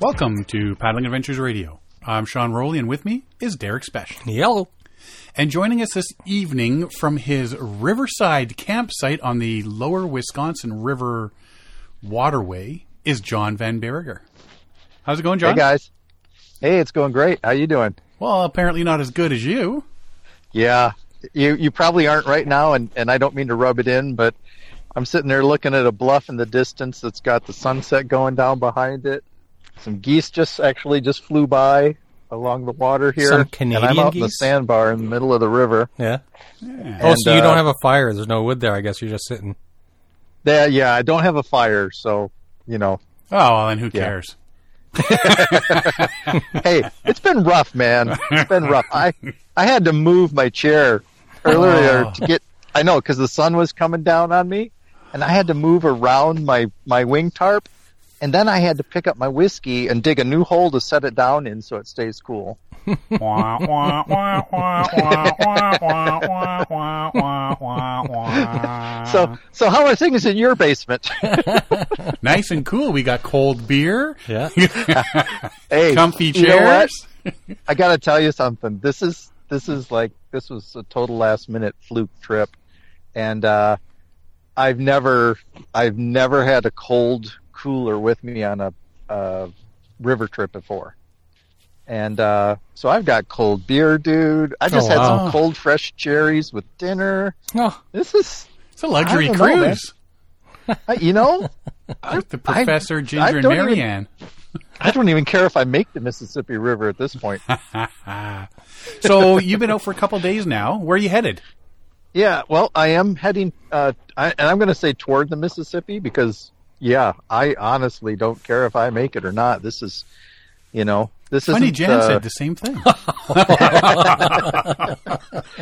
Welcome to Paddling Adventures Radio. I'm Sean Rowley, and with me is Derek Spesh. Yellow. And joining us this evening from his Riverside campsite on the lower Wisconsin River waterway is John Van Berriger. How's it going, John? Hey guys. Hey, it's going great. How you doing? Well, apparently not as good as you. Yeah, you you probably aren't right now, and and I don't mean to rub it in, but I'm sitting there looking at a bluff in the distance that's got the sunset going down behind it. Some geese just actually just flew by along the water here, Some and I'm Canadian out in the sandbar in the middle of the river. Yeah. Yeah. Oh, so you uh, don't have a fire. There's no wood there. I guess you're just sitting. Yeah, yeah, I don't have a fire, so you know. Oh, well, then who Yeah. cares? hey, it's been rough, man. It's been rough. I I had to move my chair earlier Oh. to get. I know because the sun was coming down on me, and I had to move around my my wing tarp, and then I had to pick up my whiskey and dig a new hole to set it down in so it stays cool. so, so how are things in your basement? nice and cool. We got cold beer. Yeah. hey, comfy chairs. I got to tell you something. This is this is like this was a total last minute fluke trip, and uh, I've never I've never had a cold cooler with me on a, a river trip before, and uh, so I've got cold beer, dude. I just Oh, had wow. some cold fresh cherries with dinner. oh, This is It's a luxury I don't know, cruise. I- you know With the Professor I Ginger and don't even- Marianne. I don't even care if I make the Mississippi River at this point. so you've been out for a couple days now. Where are you headed? Yeah, well, I am heading, uh, I, and I'm going to say toward the Mississippi because, yeah, I honestly don't care if I make it or not. This is, you know, this is. Funny, Jan said uh, the same thing.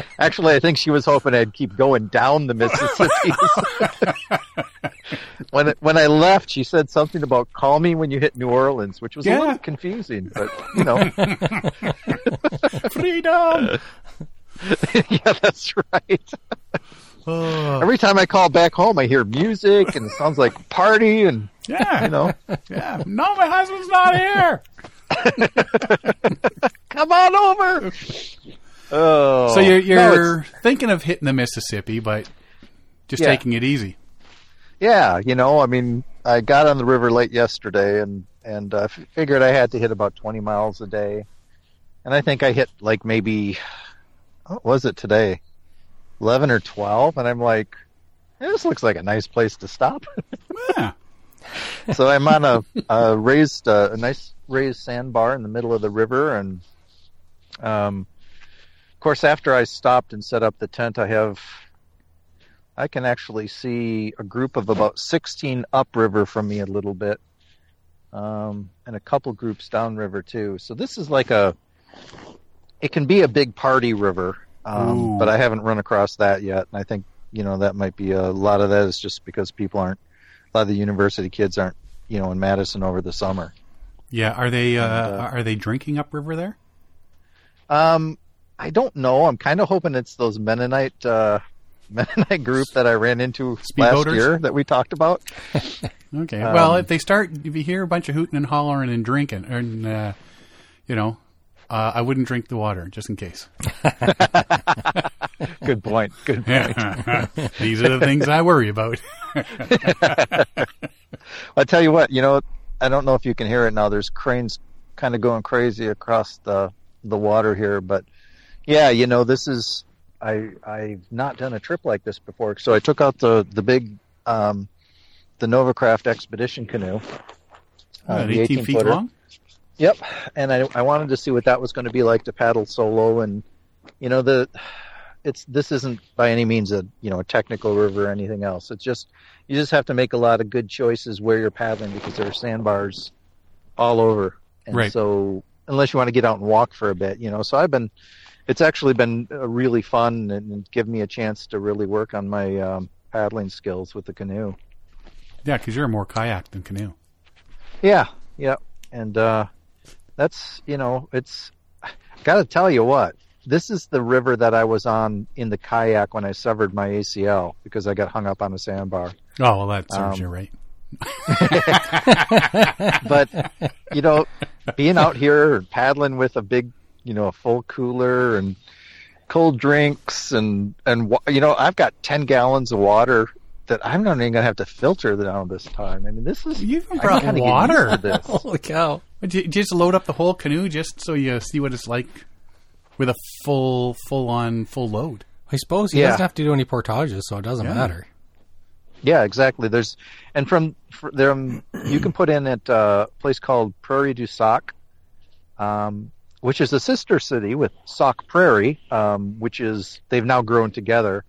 Actually, I think she was hoping I'd keep going down the Mississippi. when it, when I left, she said something about "call me when you hit New Orleans," which was Yeah. a little confusing, but you know, Freedom. yeah, that's right. Oh, Every time I call back home, I hear music and it sounds like party, and yeah, you know, yeah. No, my husband's not here. come on over. Oh, So you're, you're it's- thinking of hitting the Mississippi, but just Yeah. taking it easy. yeah, you know, I mean, I got on the river late yesterday, and and uh, figured I had to hit about 20 miles a day, and I think I hit like maybe, what was it today, 11 or 12, and I'm like, "Eh, this looks like a nice place to stop. Yeah. so I'm on a, a raised, uh, a nice raised sandbar in the middle of the river, and um, of course, after I stopped and set up the tent, I have, I can actually see a group of about 16 upriver from me a little bit, um, and a couple groups downriver too. So this is like a, it can be a big party river. Um, but I haven't run across that yet, and I think you know that might be a lot of that is just because people aren't, a lot of the university kids aren't, you know, in Madison over the summer. Yeah. Are they uh, And, uh, are they drinking upriver there? Um, I don't know. I'm kind of hoping it's those Mennonite uh, Mennonite group that I ran into last Speedboaters? year that we talked about. Okay. Um, well, if they start, if you hear a bunch of hooting and hollering and drinking, and uh, you know, uh, I wouldn't drink the water just in case. Good point. Good point. These are the things I worry about. I tell you what, you know, I don't know if you can hear it now. There's cranes kind of going crazy across the the water here, but yeah, you know, this is I I've not done a trip like this before. So I took out the the big um the Novacraft expedition canoe. uh, What, the 18 feet 18-footer. long. Yep, and I I wanted to see what that was going to be like to paddle solo, and you know the it's this isn't by any means a you know a technical river or anything else. It's just you just have to make a lot of good choices where you're paddling because there are sandbars all over, and Right. so unless you want to get out and walk for a bit, you know. So I've been it's actually been really fun and, and given me a chance to really work on my um, paddling skills with the canoe. Yeah, because you're more kayak than canoe. Yeah, yeah, and uh, that's you know it's. Got to tell you what, this is the river that I was on in the kayak when I severed my ACL because I got hung up on a sandbar. Oh well, that serves Um, you right. but you know, being out here paddling with a big, you know, a full cooler and cold drinks and and you know, I've got ten gallons of water that I'm not even gonna have to filter down this time. I mean, this is You even I brought kinda water. this. Holy cow! Would you just load up the whole canoe just so you see what it's like with a full, full on, full load? I suppose he Yeah. doesn't have to do any portages, so it doesn't Yeah. matter. Yeah, exactly. There's and from, from there, um, you can put in at uh, a place called Prairie du Sac, um, which is a sister city with Sauk Prairie, um, which is they've now grown together,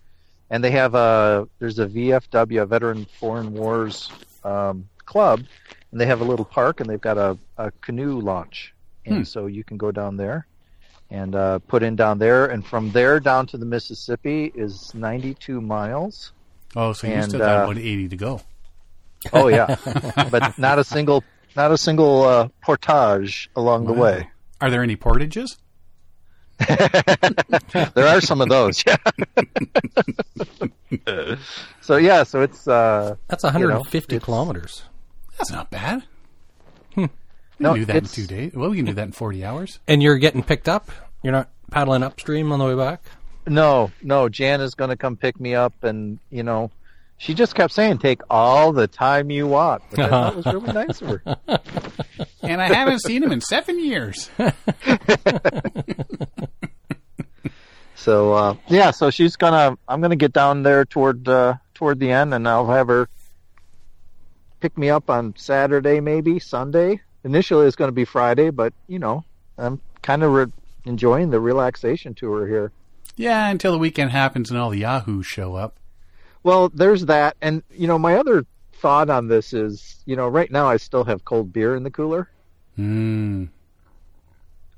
and they have a there's a VFW, a Veteran Foreign Wars um, club, and they have a little park, and they've got a, a canoe launch, and Hmm. so you can go down there. And uh, put in down there, and from there down to the Mississippi is 92 miles. Oh, so you And, still got uh, about 80 to go. Oh yeah, but not a single, not a single uh, portage along the way. Are there any portages? There are some of those. Yeah. so yeah, so it's uh, That's know, 150 it's- kilometers. That's not bad. We No, can do that in two days. Well, we can do that in 40 hours. And you're getting picked up. You're not paddling upstream on the way back. no, no. Jan is going to come pick me up, and you know, she just kept saying, "Take all the time you want." Which I thought was really nice of her. And I haven't seen him in seven years. So uh, yeah, so she's gonna. I'm gonna get down there toward uh, toward the end, and I'll have her pick me up on Saturday, maybe Sunday. Initially, it's going to be Friday, but you know, I'm kind of re- enjoying the relaxation tour here. Yeah, until the weekend happens and all the Yahoos show up. Well, there's that, and you know, my other thought on this is, you know, right now I still have cold beer in the cooler. Mm.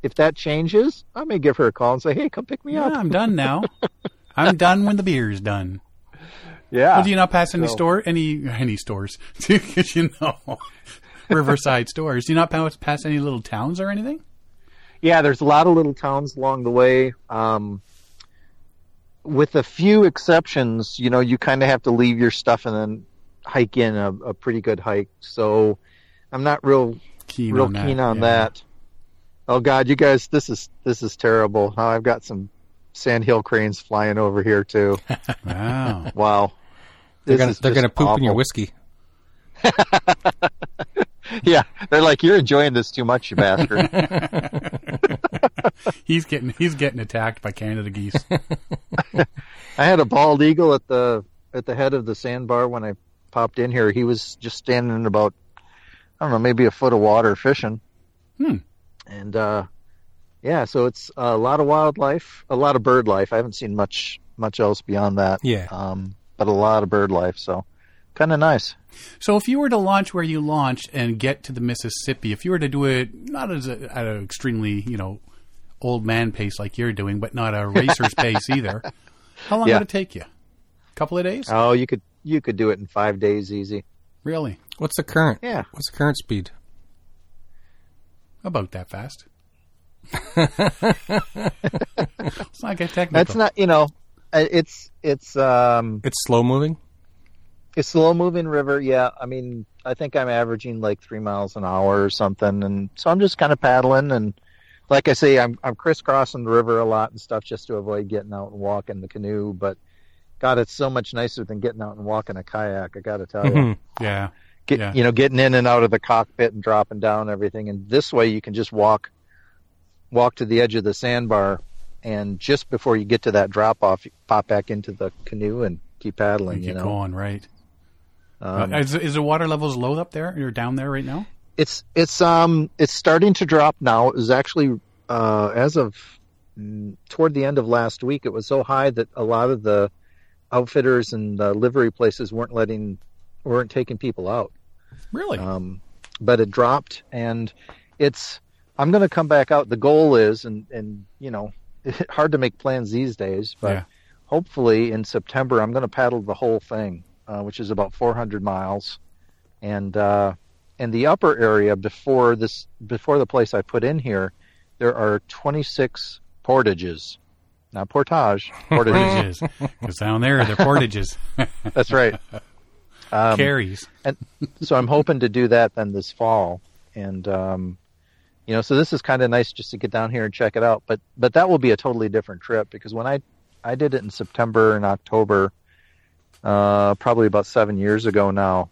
If that changes, I may give her a call and say, "Hey, come pick me Yeah, up." I'm done now. I'm done when the beer's done. Yeah. Well, do you not pass any So- store any any stores? Because you know, Riverside stores. Do you not pass pass any little towns or anything? Yeah, there's a lot of little towns along the way. Um, with a few exceptions, you know, you kind of have to leave your stuff and then hike in a, a pretty good hike. So I'm not real Keen real on that. keen on yeah. that. Oh God, you guys, this is this is terrible. Now I've got some sandhill cranes flying over here too. Wow. Wow. They're This gonna they're gonna poop in your whiskey. Yeah, they're like, you're enjoying this too much, you bastard. he's getting he's getting attacked by Canada geese. I had a bald eagle at the at the head of the sandbar when I popped in here. He was just standing in about I don't know, maybe a foot of water fishing. Hmm. And uh yeah, so it's a lot of wildlife, a lot of bird life. I haven't seen much much else beyond that. Yeah. Um but a lot of bird life, so kind of nice. So if you were to launch where you launched and get to the Mississippi, if you were to do it not as a, at an extremely you know old man pace like you're doing, but not a racer's pace either, how long Yeah. would it take you? A couple of days? Oh, you could you could do it in 5 days easy. Really? What's the current? Yeah. What's the current speed? About that fast? Let's not get technical. That's not, you know, uh, it's it's um It's slow moving. A slow moving river. Yeah. I mean i think i'm averaging like three miles an hour or something. And so i'm just kind of paddling. And like i say i'm i'm crisscrossing the river a lot and stuff just to avoid getting out and walking the canoe. But god it's so much nicer than getting out and walking a kayak. I gotta tell you Mhm. yeah. Get, Yeah. you know getting in and out of the cockpit and dropping down everything. And this way you can just walk walk to the edge of the sandbar. And just before you get to that drop off you pop back into the canoe and keep paddling You you keep know? going, right? Um, Uh, is, is the water levels low up there? You're down there right now? it's it's um it's starting to drop now. It was actually uh, as of mm, toward the end of last week. It was so high that a lot of the outfitters and the livery places weren't letting weren't taking people out. Really? Um, but it dropped, and it's I'm going to come back out. The goal is, and and you know, hard to make plans these days, but Yeah. hopefully in September I'm going to paddle the whole thing, uh, which is about 400 miles, and uh, in the upper area before this before the place I put in here, there are 26 portages, not portage, portages. portages. Because down there, they're portages. That's right. Um, Carries. so I'm hoping to do that then this fall, and um, you know, so this is kind of nice just to get down here and check it out. But but that will be a totally different trip because when I I did it in September and October, uh, probably about seven years ago now,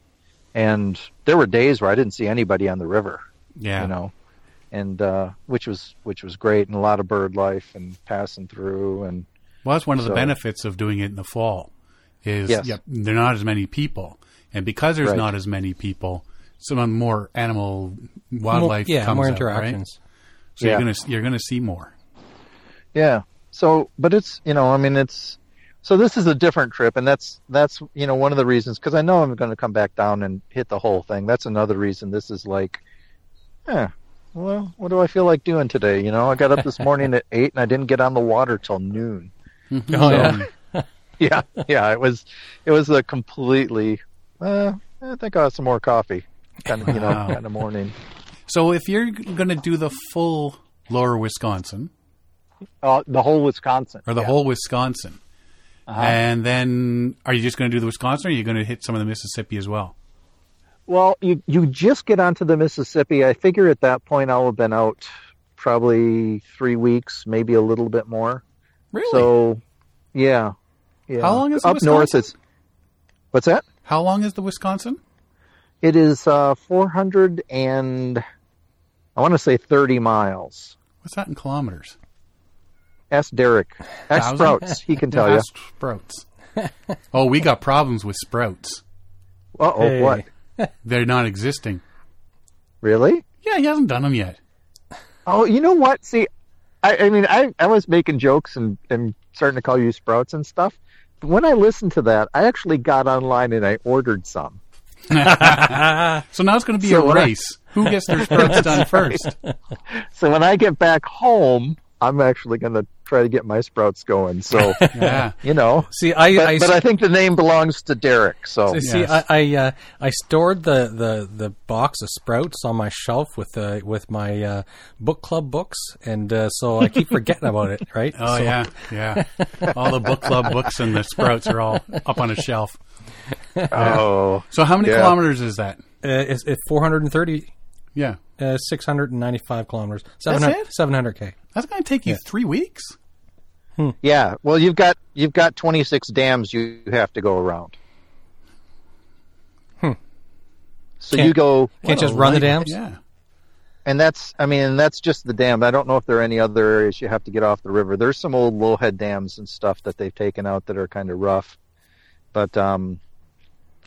and there were days where I didn't see anybody on the river, Yeah. you know, and uh, which was which was great and a lot of bird life and passing through and Well, that's one of the benefits of doing it in the fall. Is Yes. yep, there are not as many people, and because there's Right. not as many people, some more animal wildlife more, yeah, comes more out, interactions. Right? So Yeah. you're gonna you're gonna see more. Yeah. So, but it's you know, I mean, it's so this is a different trip, and that's that's you know one of the reasons because I know I'm going to come back down and hit the whole thing. That's another reason this is like, eh, well, what do I feel like doing today? You know, I got up this morning at eight and I didn't get on the water till noon. Oh, yeah. Yeah, yeah, it was it was a completely. Uh, I think I'll have some more coffee, kind of you know, Wow. kind of morning. So if you're going to do the full Lower Wisconsin Uh, the whole Wisconsin or the yeah. whole Wisconsin, Uh-huh. and then are you just going to do the Wisconsin, or are you going to hit some of the Mississippi as well? Well, you you just get onto the Mississippi. I figure at that point I'll have been out probably three weeks, maybe a little bit more. Really? So, yeah, yeah. How long is the up north? Wisconsin? It's what's that? How long is the Wisconsin? It is uh, four hundred and I want to say thirty miles. What's that in kilometers? Ask Derek. Ask Thousand? Sprouts. He can tell you. Ask Sprouts. oh, we got problems with Sprouts. Uh oh, Hey. what? They're not existing. Really? Yeah, he hasn't done them yet. Oh, you know what? See, I, I mean, I, I was making jokes and, and starting to call you sprouts and stuff. But when I listened to that, I actually got online and I ordered some. So now it's going to be So a when I- race. Who gets their Sprouts done first? So when I get back home, I'm actually going to try to get my sprouts going. So, Yeah. you know. See, I, But, I, but I think the name belongs to Derek. So, see, Yes. I, I, uh, I stored the, the, the box of sprouts on my shelf with uh, with my uh, book club books, and uh, so I keep forgetting about it. Right? Oh So- yeah, yeah. All the book club books and the Sprouts are all up on a shelf. oh, So how many Yeah. kilometers is that? Uh, it's, it's 430, Yeah, uh, 695 kilometers, 700, it? 700k. that's going to take you three weeks. yeah. Well, you've got you've got 26 dams you have to go around. Hmm. So Can't- you go Can't just run the light- dams. Yeah. and that's I mean that's just the dam. I don't know if there are any other areas you have to get off the river. There's some old lowhead dams and stuff that they've taken out that are kind of rough, but um,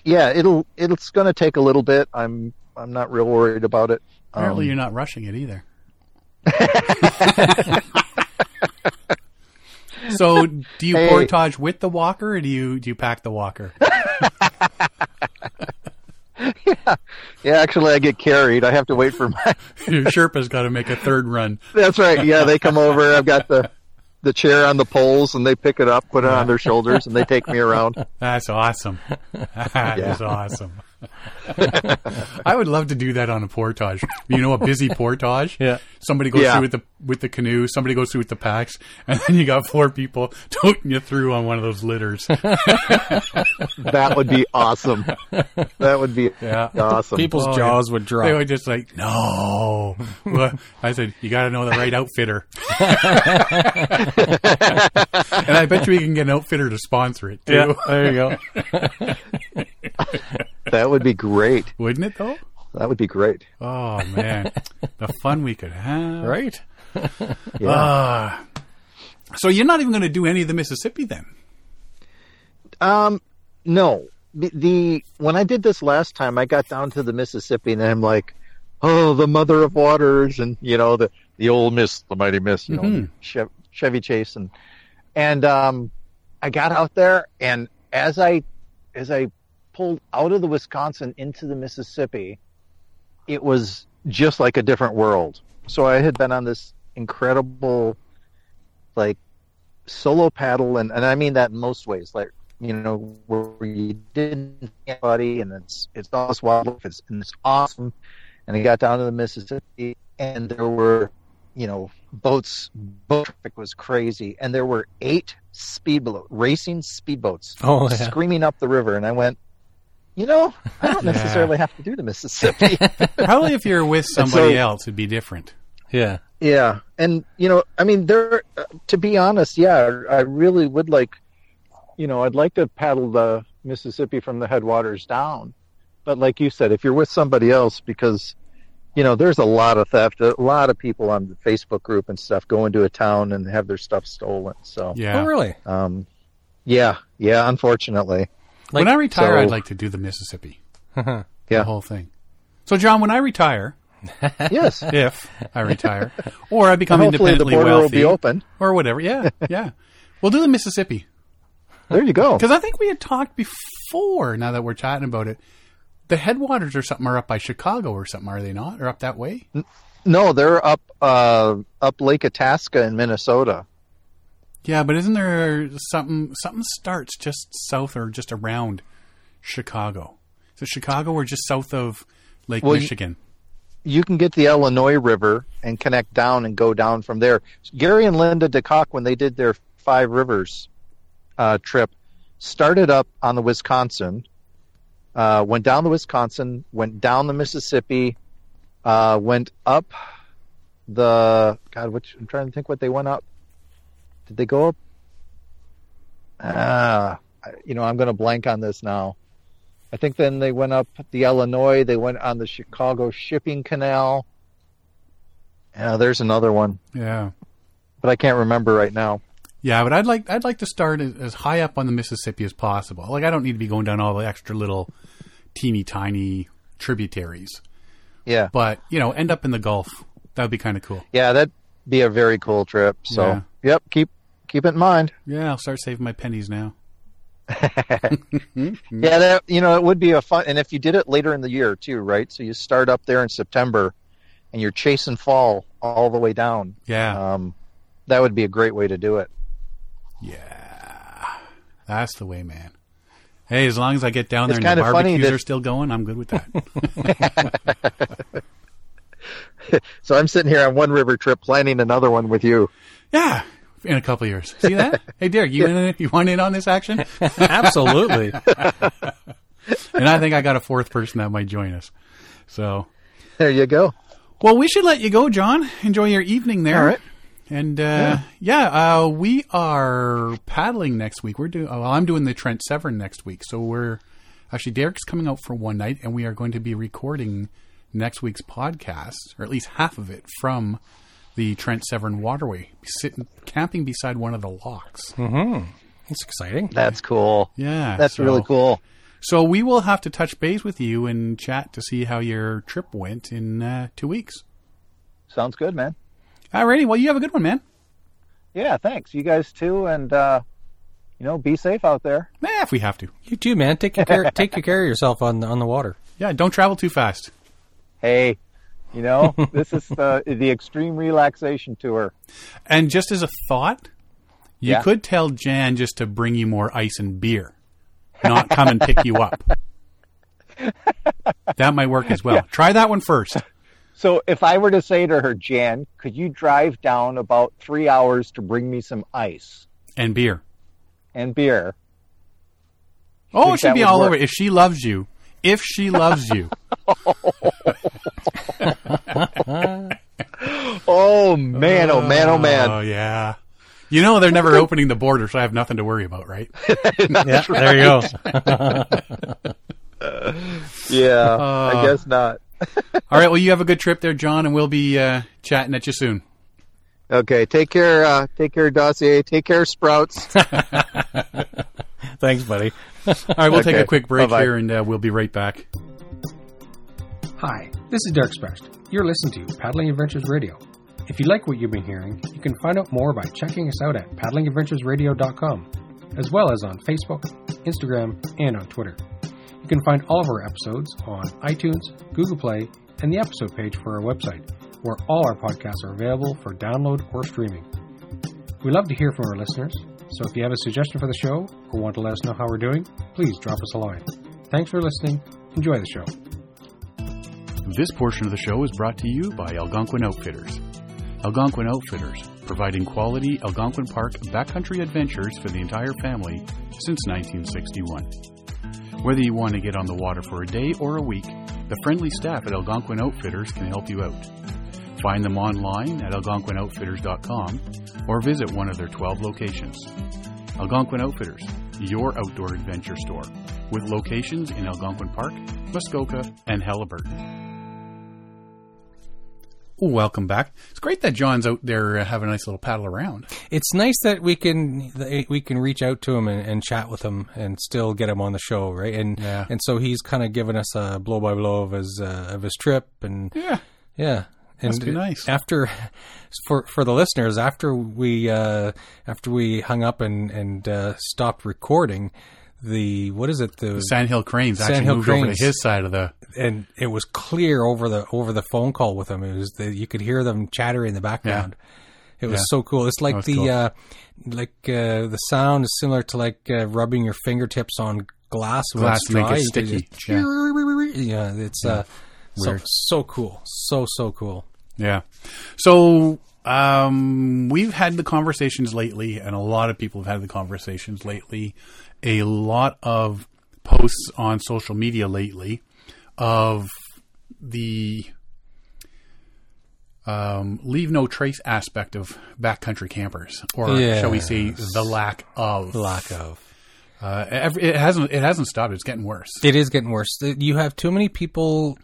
yeah, it'll it's going to take a little bit. I'm I'm not real worried about it. Apparently, Um, you're not rushing it either. so, do you Hey. portage with the walker, or do you do you pack the walker? yeah, actually, I get carried. I have to wait for my. Your Sherpa's got to make a third run. That's right. Yeah, they come over. I've got the the chair on the poles, and they pick it up, put it on their shoulders, and they take me around. That's awesome. That is awesome. I would love to do that on a portage. You know, a busy portage. Yeah. Somebody goes Yeah. through with the with the canoe. Somebody goes through with the packs, and then you got four people toting you through on one of those litters. That would be awesome. That would be Yeah. awesome. People's Oh, jaws would drop. They were just like, no. Well, I said, you got to know the right outfitter. and I bet you we can get an outfitter to sponsor it too. yeah, there you go. That would be great. Wouldn't it though? That would be great. Oh man, the fun we could have. right? Yeah. Ah. so you're not even going to do any of the Mississippi then? Um, no. The, the when I did this last time, I got down to the Mississippi, and I'm like, oh, the mother of waters, and you know the the old Miss, the mighty Miss, you know, Mhm. Chev- Chevy Chase, and and um, I got out there, and as I as I pulled out of the Wisconsin into the Mississippi, it was just like a different world. So I had been on this incredible, like solo paddle, and, and I mean that in most ways, like you know, where you didn't see anybody, and it's it's all this wildlife, it's, and it's awesome. And I got down to the Mississippi, and there were, you know, boats. Boat traffic was crazy, and there were eight speedboat racing speedboats Oh, yeah. screaming up the river. And I went, you know, I don't Yeah. necessarily have to do the Mississippi. Probably if you're with somebody so- else, it'd be different. Yeah. yeah, and you know, I mean, there. Uh, to be honest, yeah, I really would like, you know, I'd like to paddle the Mississippi from the headwaters down, but like you said, if you're with somebody else, because you know, there's a lot of theft, a lot of people on the Facebook group and stuff go into a town and have their stuff stolen. So, Yeah. Oh, really? um, yeah, yeah, unfortunately, when I retire, so- I'd like to do the Mississippi, the whole thing. So, John, when I retire, yes. if I retire, or I become Hopefully, the independently border will wealthy, be open. or whatever, yeah, yeah, we'll do the Mississippi There you go. because I think we had talked before. Now that we're chatting about it, the headwaters or something are up by Chicago or something, are they not? Or up that way? No, they're up uh, up Lake Itasca in Minnesota. Yeah, but isn't there something? Something starts just south or just around Chicago. So Chicago or just south of Lake Well, you- Michigan. You can get the Illinois River and connect down and go down from there. Gary and Linda DeCock, when they did their Five Rivers uh, trip, started up on the Wisconsin, uh, went down the Wisconsin, went down the Mississippi, uh, went up the God. Which I'm trying to think what they went up. Did they go up? Ah, you know, I'm going to blank on this now. I think then they went up the Illinois. They went on the Chicago Shipping Canal. Yeah, there's another one, Yeah. but I can't remember right now. Yeah, but I'd like I'd like to start as, high up on the Mississippi as possible. Like I don't need to be going down all the extra little teeny tiny tributaries. Yeah, But, you know, end up in the Gulf. That would be kind of cool. yeah, that'd be a very cool trip. So, Yeah. yep, keep keep it in mind. Yeah, I'll start saving my pennies now. Yeah, that you know it would be a fun, and if you did it later in the year too, right? So you start up there in September, and you're chasing fall all the way down. Yeah. Um, that would be a great way to do it. Yeah. That's the way, man. Hey, as long as I get down there It's and the barbecues that- are still going, I'm good with that. So I'm sitting here on one river trip, planning another one with you. yeah. In a couple of years. See that? hey, Derek, you in, you want in on this action? Absolutely. and I think I got a fourth person that might join us. So, There you go. well, we should let you go, John. Enjoy your evening there. All right. And uh, yeah, uh, we are paddling next week. We're doing. Well, I'm doing the Trent Severn next week, so we're actually Derek's coming out for one night, and we are going to be recording next week's podcast, or at least half of it, from the Trent Severn waterway, sitting camping beside one of the locks. That's exciting. That's cool. Yeah, That's so- really cool. So we will have to touch base with you and chat to see how your trip went in uh, two weeks. Sounds good, man. Alrighty, well, you have a good one, man. Yeah, thanks. You guys too, and uh, you know, be safe out there. Eh, if we have to. You too, man. Take care. take care of yourself on the, on the water. Yeah, don't travel too fast. Hey, you know, this is the the extreme relaxation tour. And just as a thought, you Yeah. could tell Jan just to bring you more ice and beer, not come and pick you up. That might work as well. Try that one first. So if I were to say to her, Jan, could you drive down about three hours to bring me some ice And beer. and beer? Oh, should be all work. over. If she loves you, if she loves you, Oh man, oh man, oh man! oh yeah. You know they're never opening the border, so I have nothing to worry about, right? Yeah, there you go. Yeah, Uh, I guess not. All right. Well, you have a good trip there, John, and we'll be uh, chatting at you soon. Okay, take care. Uh, take care, Dossier. Take care, Sprouts. Thanks, buddy. All right, we'll take a quick break Bye-bye. here, and uh, we'll be right back. Hi, this is Derek Sprest. You're listening to Paddling Adventures Radio. If you like what you've been hearing, you can find out more by checking us out at paddlingadventuresradio.com, as well as on Facebook, Instagram, and on Twitter. You can find all of our episodes on iTunes, Google Play, and the episode page for our website, where all our podcasts are available for download or streaming. We love to hear from our listeners, so if you have a suggestion for the show or want to let us know how we're doing, please drop us a line. Thanks for listening. Enjoy the show. This portion of the show is brought to you by Algonquin Outfitters. Algonquin Outfitters, providing quality Algonquin Park backcountry adventures for the entire family since 1961. Whether you want to get on the water for a day or a week, the friendly staff at Algonquin Outfitters can help you out. Find them online at algonquinoutfitters.com or visit one of their 12 locations. Algonquin Outfitters, your outdoor adventure store, with locations in Algonquin Park, Muskoka, and Haliburton. Welcome back. It's great that John's out there uh, having a nice little paddle around. It's nice that we can that we can reach out to him and, and chat with him and still get him on the show, right? And Yeah. and so he's kind of given us a blow by blow of his uh, of his trip and Yeah. yeah. And Must be nice. After, for for the listeners, after we uh, after we hung up and and uh, stopped recording, the what is it the Sandhill Cranes actually Sandhill moved over to his side of the. and it was clear over the over the phone call with them. It was the, you could hear them chattering in the background. It was Yeah. so cool. It's like the cool. uh, like uh, the sound is similar to like uh, rubbing your fingertips on glass when Glass make it sticky. just- yeah, it's uh, so so cool, so so cool. Yeah. So um, we've had the conversations lately, and a lot of people have had the conversations lately. A lot of posts on social media lately of the um, leave no trace aspect of backcountry campers, or shall we say, the lack of. Lack of. Uh, it hasn't. It hasn't stopped. It's getting worse. It is getting worse. You have too many people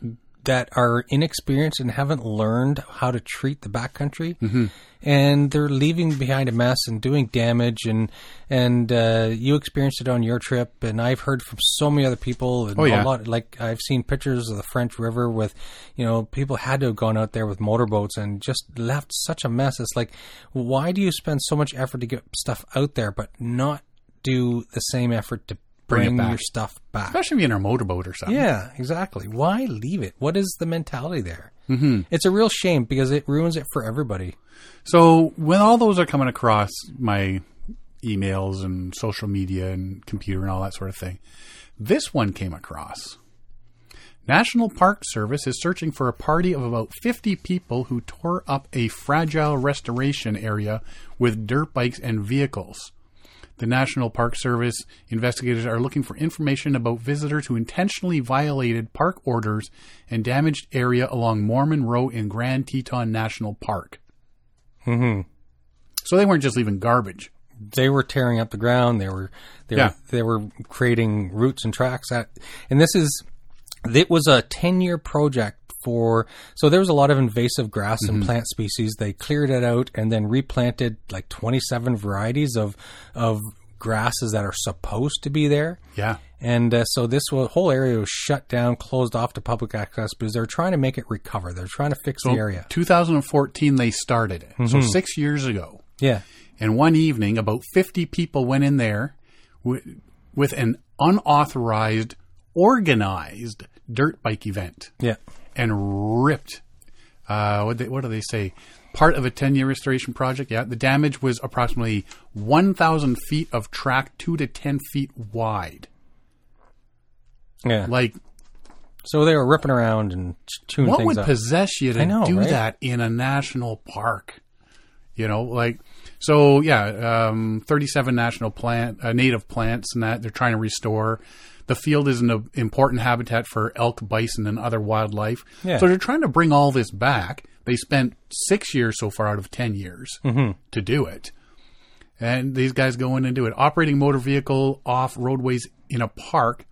that are inexperienced and haven't learned how to treat the backcountry, mm-hmm. and they're leaving behind a mess and doing damage. and And uh, you experienced it on your trip, and I've heard from so many other people. And Oh, yeah. a lot, like I've seen pictures of the French River with, you know, people had to have gone out there with motorboats and just left such a mess. It's like, why do you spend so much effort to get stuff out there, but not do the same effort to Bring bring, your stuff back? Especially in a motorboat or something. Yeah, exactly. Why leave it? What is the mentality there? Mm-hmm. It's a real shame because it ruins it for everybody. So when all those are coming across my emails and social media and computer and all that sort of thing, this one came across. National Park Service is searching for a party of about 50 people who tore up a fragile restoration area with dirt bikes and vehicles. The National Park Service investigators are looking for information about visitors who intentionally violated park orders and damaged area along Mormon Row in Grand Teton National Park. Mm-hmm. So they weren't just leaving garbage. They were tearing up the ground. They were they Yeah. were they were creating routes and tracks. At, and this is it was a ten year project for so there was a lot of invasive grass and plant species. They cleared it out and then replanted like twenty seven varieties of of grasses that are supposed to be there. Yeah. And uh, so this whole area was shut down, closed off to public access because they're trying to make it recover. They're trying to fix So the area. 2014 they started it. So 6 years ago. Yeah. And one evening about 50 people went in there with, with an unauthorized organized dirt bike event Yeah. And ripped uh, what, they, what do they say? Part of a 10 year restoration project. Yeah. The damage was approximately 1,000 feet of track, 2 to 10 feet wide. Yeah. Like, So they were ripping around and ch- chewing what would possess you to know, do right? that in a national park? You know, like so. Yeah, um, thirty-seven national plant, uh, native plants, and that they're trying to restore. The field is an important habitat for elk, bison, and other wildlife. Yeah. So they're trying to bring all this back. They spent six years so far out of ten years Mm-hmm. to do it. And these guys go in and do it. Operating motor vehicle off roadways in a park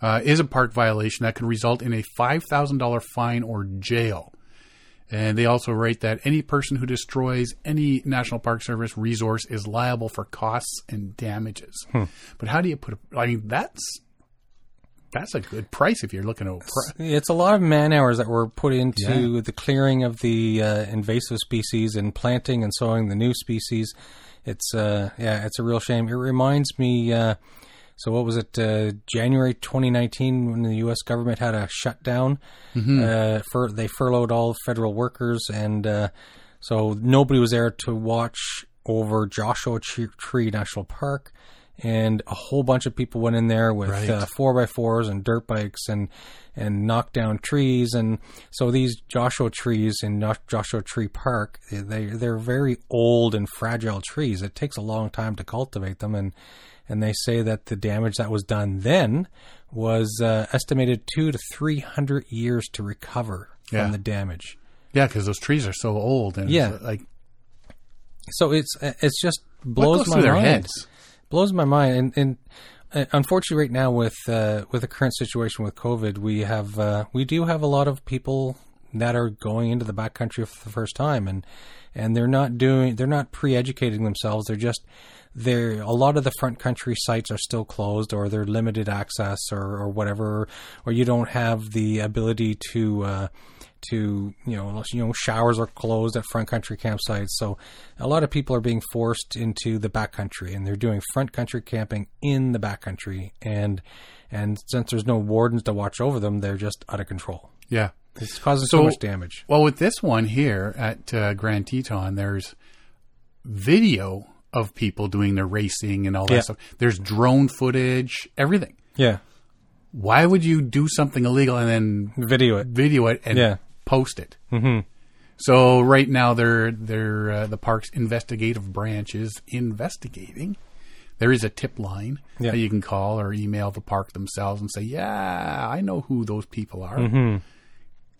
uh, is a park violation that can result in a $5,000 fine or jail. And they also write that any person who destroys any National Park Service resource is liable for costs and damages. But how do you put a, I mean, that's, that's a good price if you're looking at, a pri- It's a lot of man hours that were put into the clearing of the uh, invasive species and planting and sowing the new species. It's uh, yeah, it's a real shame. It reminds me. Uh, so what was it? Uh, January 2019 when the U.S. government had a shutdown. Uh, for they furloughed all federal workers, and uh, so nobody was there to watch over Joshua Tree National Park. And a whole bunch of people went in there with Right. uh, four by fours and dirt bikes and and knocked down trees and so these Joshua trees in Joshua Tree Park they they're very old and fragile trees. It takes a long time to cultivate them and and they say that the damage that was done then was uh, estimated two to three hundred years to recover Yeah. from the damage. Yeah, because those trees are so old. And Yeah. like So it's it's just blows my through their mind. heads? Blows my mind. And, and uh, unfortunately, right now with uh, with the current situation with COVID, we have uh, we do have a lot of people that are going into the backcountry for the first time, and and they're not doing they're not pre-educating themselves. They're just they're a lot of the front country sites are still closed, or they're limited access, or or whatever, or you don't have the ability to. Uh, to you know you know showers are closed at front country campsites so a lot of people are being forced into the backcountry and they're doing front country camping in the backcountry and and since there's no wardens to watch over them they're just out of control Yeah. it's causing so, So- much damage Well, with this one here at uh, Grand Teton, there's video of people doing their racing and all that Yeah. stuff. There's drone footage, everything. yeah Why would you do something illegal and then video it video it and Yeah. Post it? Mm-hmm. So right now, they're they're uh, the park's investigative branch is investigating. There is a tip line Yeah. that you can call or email the park themselves and say, "Yeah, I know who those people are." Mm-hmm.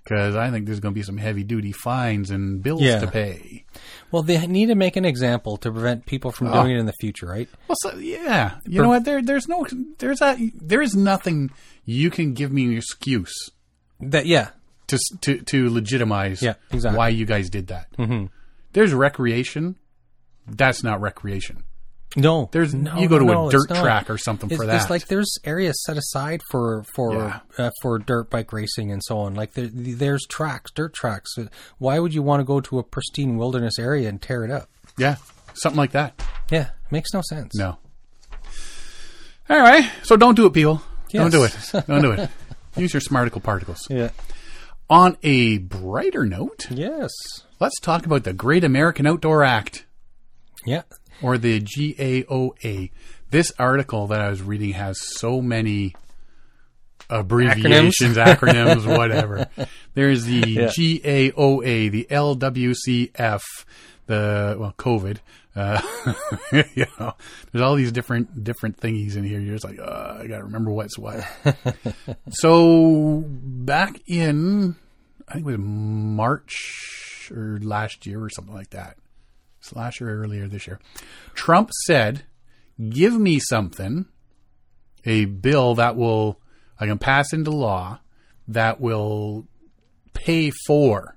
Because I think there's going to be some heavy duty fines and bills Yeah. to pay. well they need to make an example to prevent people from doing it in the future right Well, so, yeah, you know what? There, there's no, there's a, there is nothing you can give me an excuse that yeah to to to legitimize Yeah, exactly. why you guys did that. Mm-hmm. There's recreation. That's not recreation. no There's no, you go to no, a dirt track or something It's, for that. it's like there's areas set aside for for Yeah. uh, for dirt bike racing and so on. Like there, there's tracks, dirt tracks. Why would you want to go to a pristine wilderness area and tear it up? yeah, something like that. Yeah, makes no sense. No. All right, so don't do it, people. Don't do it. Don't do it. Use your smarticle particles. Yeah. On a brighter note, Yes. let's talk about the Great American Outdoor Act. Yeah. or the GAOA. This article that I was reading has so many abbreviations, acronyms, whatever. There's the GAOA, the LWCF, the well, COVID. Uh, you know, there's all these different different thingies in here. You're just like, uh, I got to remember what's what. so back in, I think it was March or last year or something like that slash or earlier this year. Trump said, "Give me something, a bill that will I can pass into law that will pay for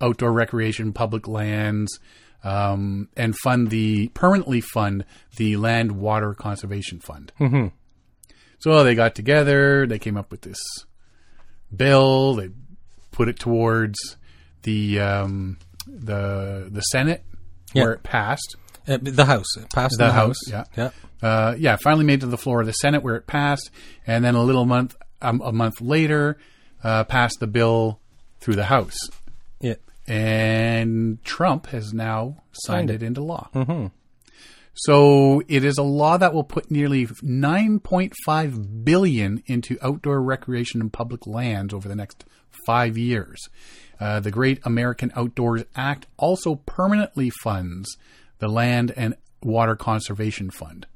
outdoor recreation, public lands, um, and fund the permanently fund the land water conservation fund." Mm-hmm. So they got together. They came up with this bill. They put it towards the um, the the Senate Yeah. where it passed. Uh, the house It passed The the, House, house. yeah. Yeah. Uh, yeah, finally made it to the floor of the Senate where it passed, and then a little month um, a month later, uh, passed the bill through the House. And Trump has now signed, Signed it. it. into law. So it is a law that will put nearly 9.5 billion into outdoor recreation and public lands over the next five years. Uh, the Great American Outdoors Act also permanently funds the Land and Water Conservation Fund.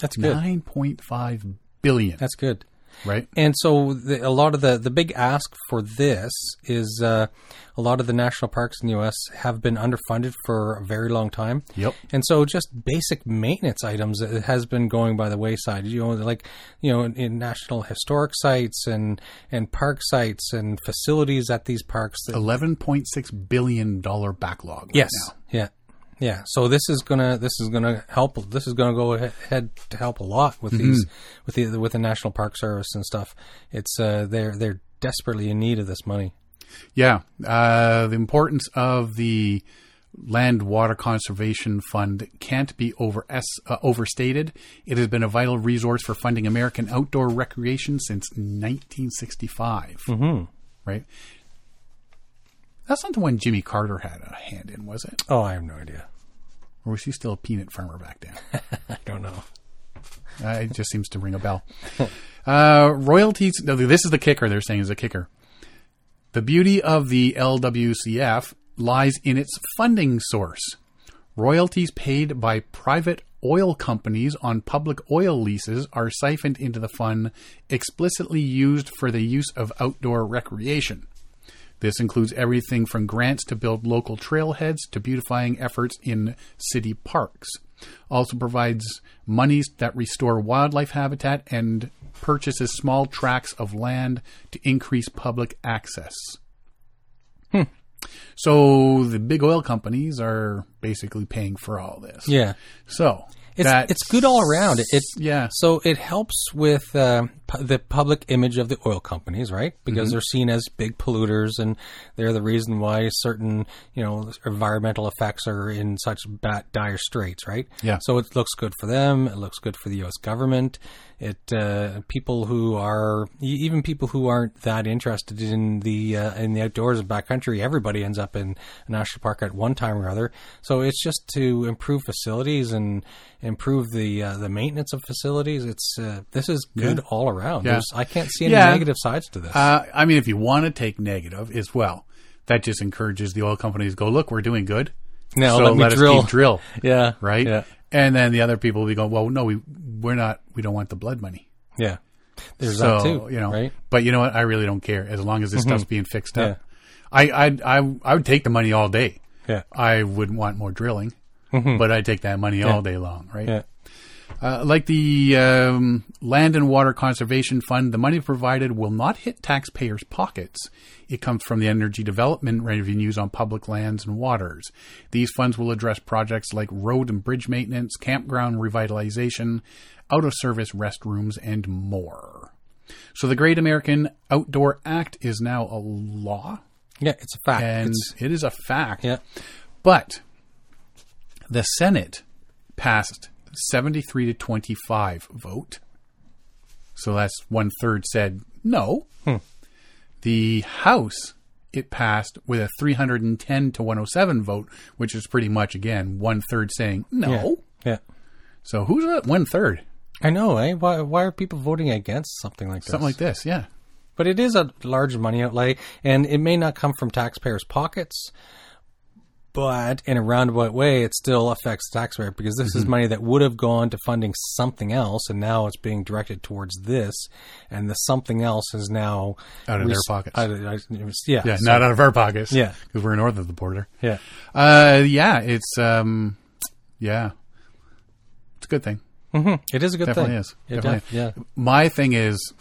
That's good. 9.5 billion, That's good. Right? And so the, a lot of the, the big ask for this is uh, a lot of the national parks in the U.S. have been underfunded for a very long time. Yep. And so just basic maintenance items it has been going by the wayside. You know, like you know, in, in national historic sites and and park sites and facilities at these parks. That, 11.6 billion dollar backlog. right yes. now. Yeah. So this is gonna this is gonna help. This is gonna go ahead to help a lot with these with the with the National Park Service and stuff. It's uh they're they're desperately in need of this money. Yeah, uh, the importance of the Land Water Conservation Fund can't be over uh, overstated. It has been a vital resource for funding American outdoor recreation since 1965. Mm-hmm. Right. That's not the one Jimmy Carter had a hand in, was it? Oh, I have no idea. Or was he still a peanut farmer back then? I don't know. Uh, it just seems to ring a bell. Uh, royalties. no, This is the kicker. They're saying is a kicker. The beauty of the LWCF lies in its funding source. Royalties paid by private oil companies on public oil leases are siphoned into the fund explicitly used for the use of outdoor recreation. This includes everything from grants to build local trailheads to beautifying efforts in city parks. Also provides monies that restore wildlife habitat and purchases small tracts of land to increase public access. Hmm. So the big oil companies are basically paying for all this. Yeah. So It's that's- it's good all around. It, it Yeah. So it helps with uh, pu- the public image of the oil companies, right? Because Mm-hmm. they're seen as big polluters, and they're the reason why certain you know environmental effects are in such bad, dire straits, right? Yeah. So it looks good for them. It looks good for the U.S. government. It uh, people who are even people who aren't that interested in the uh, in the outdoors and backcountry. Everybody ends up in a national park at one time or other. So it's just to improve facilities and improve the uh, the maintenance of facilities. It's uh, this is good all around. Yeah. I can't see any Yeah. negative sides to this. Uh, I mean, if you want to take negative as well, that just encourages the oil companies to go, look, we're doing good. now so let me us drill. keep drill. Yeah. Right? Yeah. And then the other people will be going, well, no, we, we're not, we don't want the blood money. Yeah. There's so, that too. you know, right? but you know what? I really don't care as long as this mm-hmm. stuff's being fixed up. Yeah. I, I, I, I would take the money all day. Yeah. I wouldn't want more drilling, mm-hmm. but I'd take that money all day long, right? Yeah. Uh, like the um, Land and Water Conservation Fund, the money provided will not hit taxpayers' pockets. It comes from the energy development revenues on public lands and waters. These funds will address projects like road and bridge maintenance, campground revitalization, out of service restrooms, and more. So the Great American Outdoor Act is now a law, Yeah. It's a fact. and it's, it is a fact. yeah. But the Senate passed 73 to 25 vote. So that's one third said no. The House, it passed with a 310 to 107 vote, which is pretty much, again, one third saying no. Yeah. So who's that one third? I know, eh? Why, why are people voting against something like this? Something like this, yeah. But it is a large money outlay, and it may not come from taxpayers' pockets, but in a roundabout way, it still affects the taxpayer because this Mm-hmm. is money that would have gone to funding something else, and now it's being directed towards this, and the something else is now Out of their pockets. out of- yeah, Yeah, so- not out of our pockets. Yeah. Because we're north of the border. yeah, Uh, yeah, it's, um, yeah. It's a good thing. hmm It is a good Definitely thing. is. It Definitely def- yeah, my thing is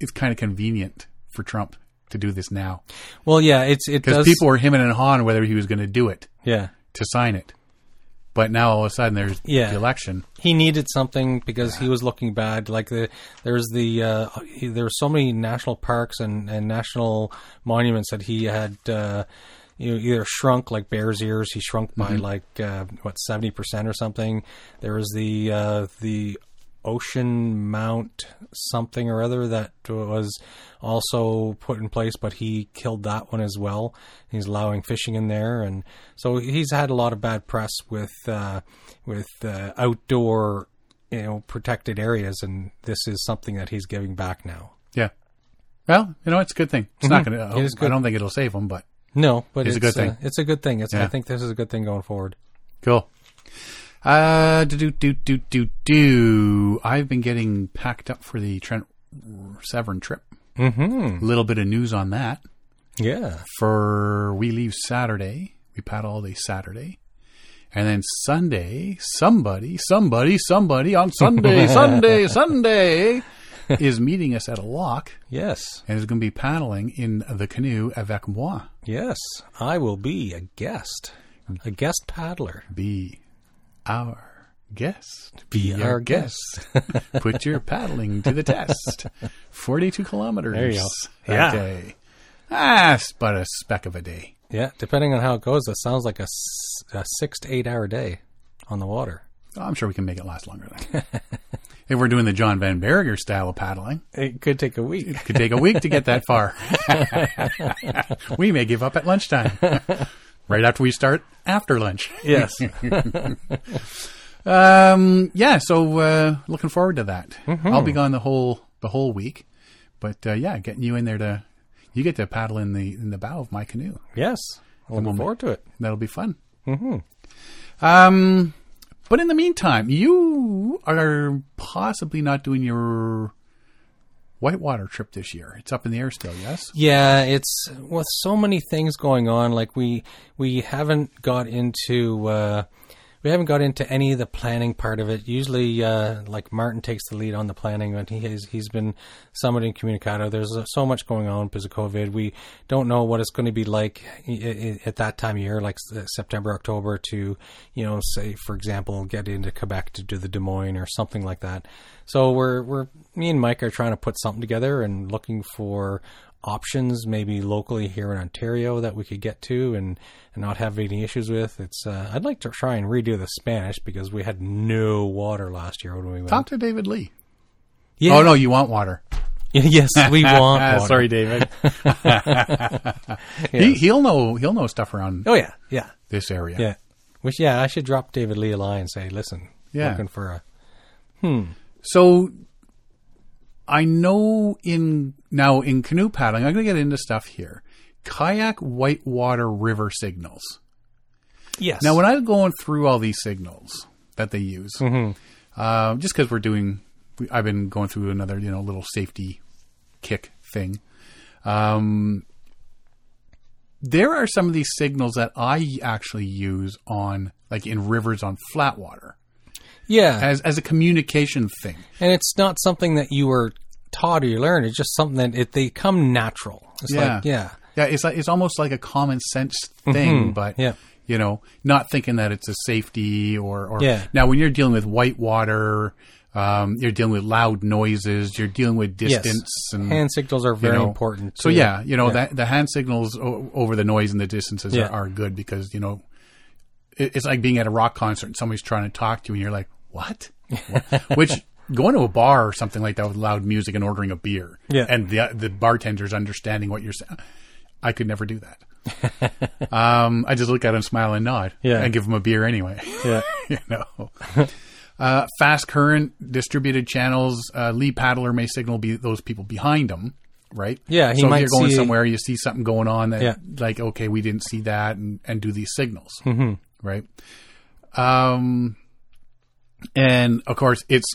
it's kind of convenient for Trump to do this now well, yeah, it's it because people were him and hawing whether he was going to do it yeah, to sign it. But now all of a sudden there's Yeah. the election. he needed something because he was looking bad. Like the there's the uh, he, there were so many national parks and, and national monuments that he had uh, you know, either shrunk like Bears Ears. He shrunk by like uh, what seventy percent or something. There was the uh, the Ocean Mount something or other that was also put in place, but he killed that one as well. He's allowing fishing in there, and so he's had a lot of bad press with uh, with uh, outdoor, you know, protected areas, and this is something that he's giving back now. Yeah. Well, you know, it's a good thing. It's not going Mm-hmm. It is to. I don't think it'll save him, but No, but It's it's, a good thing. Uh, it's a good thing. It's, I think this is a good thing going forward. cool. Uh, do do do do do do. I've been getting packed up for the Trent Severn trip. Mm-hmm. A little bit of news on that. Yeah. for we leave Saturday. We paddle all day Saturday. And then Sunday, somebody, somebody, somebody on Sunday, Sunday, Sunday is meeting us at a lock Yes. and is going to be paddling in the canoe avec moi. Yes. I will be a guest, a guest paddler. Be our guest. Be our guest. Put your paddling to the test. 42 kilometers There you go. Yeah. day. Ah, it's but a speck of a day. Yeah. Depending on how it goes, that sounds like a six to eight hour day on the water. I'm sure we can make it last longer than if we're doing the John Van Berger style of paddling. It could take a week. It could take a week to get that far. we may give up at lunchtime. Right after we start after lunch. yes. Um, yeah, so uh, looking forward to that. Mm-hmm. I'll be gone the whole the whole week, but uh, yeah, getting you in there to you get to paddle in the in the bow of my canoe. yes. I'm looking forward to it. That'll be fun. Mm-hmm. Um, But in the meantime, you are possibly not doing your whitewater trip this year. It's up in the air still, yes? Yeah, it's with so many things going on. Like we we haven't got into uh, we haven't got into any of the planning part of it. Usually, uh, like Martin takes the lead on the planning, and he has he's been summiting Communicado. There's uh, so much going on because of COVID. We don't know what it's going to be like at that time of year, like September, October, to you know, say for example, get into Quebec to do the Dumoine or something like that. So we're we're me and Mike are trying to put something together and looking for options maybe locally here in Ontario that we could get to and, and not have any issues with. It's uh, I'd like to try and redo the Spanish because we had no water last year when we went. Talk to David Lee. Yeah. Oh, no, you want water. yes, we want Ah, water. Sorry, David. he, he'll know he'll know stuff around Oh yeah, yeah, this area. yeah. Which yeah, I should drop David Lee a line and say, listen, Yeah. looking for a Hmm. So I know in now in canoe paddling, I'm going to get into stuff here. Kayak whitewater river signals. yes. Now, when I'm going through all these signals that they use, uh, just because we're doing, I've been going through another, you know, little safety kick thing. Um, there are some of these signals that I actually use on, like in rivers on flat water, yeah, as as a communication thing. and it's not something that you were taught or you learned. It's just something that it, they come natural. It's Yeah. like yeah, Yeah, it's like it's almost like a common sense thing, but yeah. you know, not thinking that it's a safety or, or Yeah. now when you're dealing with white water, um, you're dealing with loud noises, you're dealing with distance and hand signals are very you know. important. So too. yeah, you know that the hand signals o- over the noise and the distances Yeah. are, are good because you know it, it's like being at a rock concert and somebody's trying to talk to you and you're like, what? Which going to a bar or something like that with loud music and ordering a beer, Yeah. and the the bartender's understanding what you're saying. I could never do that. um, I just look at him, smile, and nod, Yeah. and give him a beer anyway. yeah. you know. Uh, fast current distributed channels. Uh, lead paddler may signal be those people behind him, right? Yeah, he so might if you're going see- somewhere, you see something going on that, Yeah. like, okay, we didn't see that, and, and do these signals, mm-hmm. right? Um, and of course, it's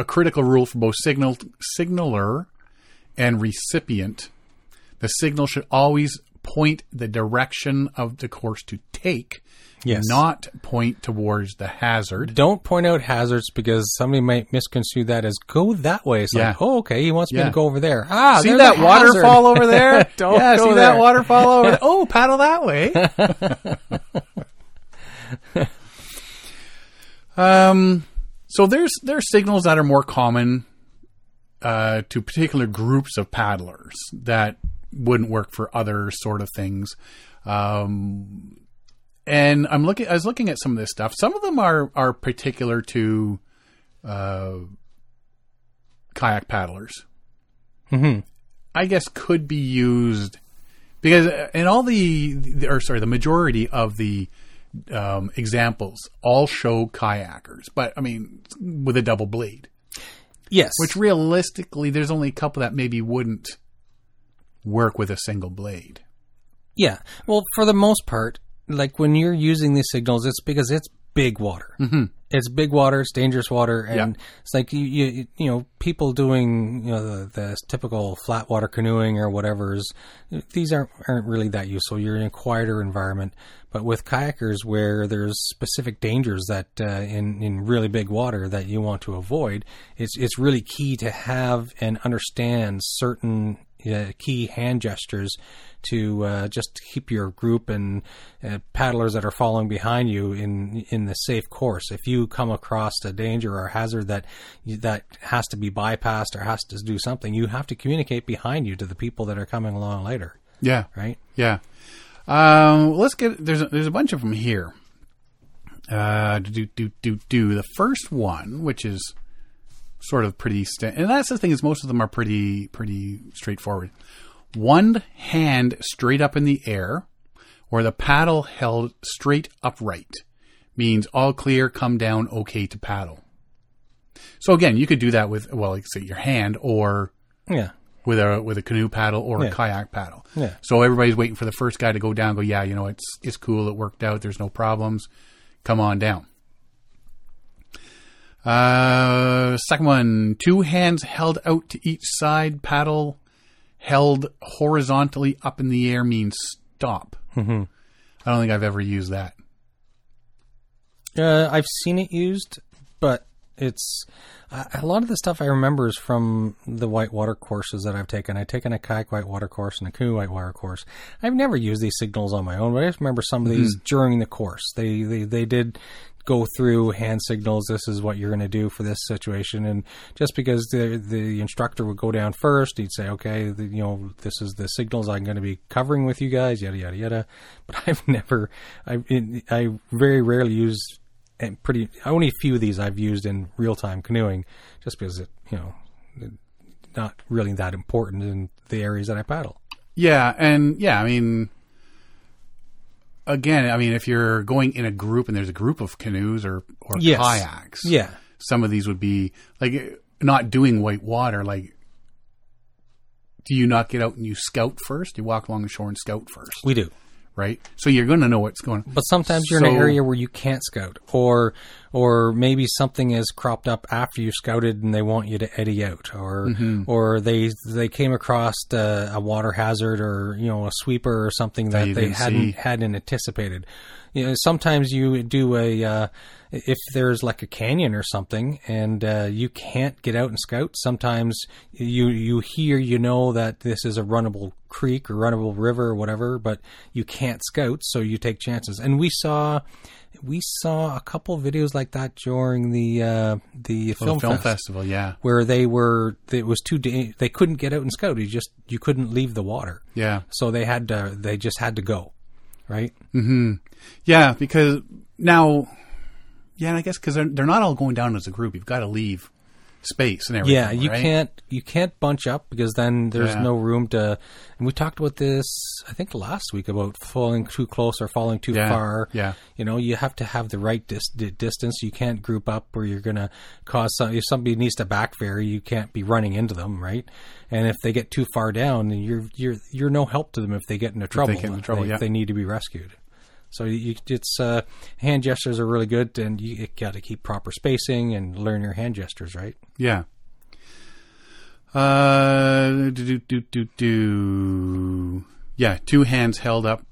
a critical rule for both signal signaler and recipient. The signal should always point the direction of the course to take, Yes. not point towards the hazard. Don't point out hazards because somebody might misconstrue that as go that way. It's Yeah. like, oh, okay, he wants me to go over there. Ah, see that waterfall over there? Don't yeah, go see there. that waterfall over there? Oh, paddle that way. um, so there's there's signals that are more common uh, to particular groups of paddlers that wouldn't work for other sort of things. Um, and I'm looking. I was looking at some of this stuff. Some of them are are particular to uh, kayak paddlers. Mhm. I guess could be used because in all the, the or sorry, the majority of the um, examples all show kayakers, but I mean with a double blade. Yes. Which realistically, there's only a couple that maybe wouldn't work with a single blade. yeah. Well, for the most part, like when you're using these signals, it's because it's big water. Mm-hmm. It's big water. It's dangerous water, and it's like you, you, you know, people doing you know the, the typical flat water canoeing or whatever is these aren't aren't really that useful. You're in a quieter environment, but with kayakers where there's specific dangers that uh, in in really big water that you want to avoid, it's it's really key to have and understand certain uh, key hand gestures to uh, just keep your group and uh, paddlers that are following behind you in in the safe course. If you come across a danger or a hazard that that has to be bypassed or has to do something, you have to communicate behind you to the people that are coming along later, Yeah, right? yeah. Um, let's get there's a, there's a bunch of them here. Uh, do do do do the first one, which is sort of pretty, sta- and that's the thing is most of them are pretty pretty straightforward. One hand straight up in the air, or the paddle held straight upright, means all clear, come down, okay to paddle. So again, you could do that with well, like say your hand, or Yeah, with a with a canoe paddle or Yeah. a kayak paddle. Yeah. So everybody's waiting for the first guy to go down. Go, yeah, you know, it's it's cool. It worked out. There's no problems. Come on down. Uh, second one, two hands held out to each side, paddle held horizontally up in the air means stop. Mm-hmm. I don't think I've ever used that. Uh, I've seen it used, but it's uh, a lot of the stuff I remember is from the whitewater courses that I've taken. I've taken a kayak whitewater course and a canoe whitewater course. I've never used these signals on my own, but I just remember some of these during the course. They, they they did go through hand signals. This is what you're going to do for this situation, and just because the the instructor would go down first, he'd say, "Okay, the, you know, this is the signals I'm going to be covering with you guys." Yada yada yada. But I've never, I I very rarely use and pretty only a few of these I've used in real time canoeing, just because it you know not really that important in the areas that I paddle. Yeah, and yeah, I mean, again, I mean, if you're going in a group and there's a group of canoes or or Yes. kayaks, Yeah, some of these would be like not doing white water. Like, do you not get out and you scout first? You walk along the shore and scout first, we do. right? So you're going to know what's going. On. But sometimes you're in an area where you can't scout, or or maybe something has cropped up after you scouted and they want you to eddy out, or Mm-hmm. or they they came across uh, a water hazard or you know a sweeper or something that you they hadn't see. hadn't anticipated. You know, sometimes you do a uh, if there's like a canyon or something and uh, you can't get out and scout. Sometimes you you hear you know that this is a runnable creek or runnable river or whatever, but you can't scout, so you take chances. And we saw we saw a couple videos like that during the uh, the Film, film, film fest, festival, yeah, where they were it was too da- they couldn't get out and scout. You just you couldn't leave the water, yeah, so they had to they just had to go, right? Mhm. Yeah. Because now, yeah, I guess because they're, they're not all going down as a group. You've got to leave space and everything. Yeah, you right? can't you can't bunch up because then there's Yeah. no room to. And we talked about this I think last week about falling too close or falling too Yeah, far. yeah. you know you have to have the right dis- distance. You can't group up where you're gonna cause some. If somebody needs to back ferry, you can't be running into them, right? And if they get too far down, then you're you're you're no help to them if they get into trouble. They get into trouble, if yeah. they need to be rescued. So you, it's uh, hand gestures are really good, and you got to keep proper spacing and learn your hand gestures, right? Yeah. Uh, do, do, do, do. Yeah, two hands held up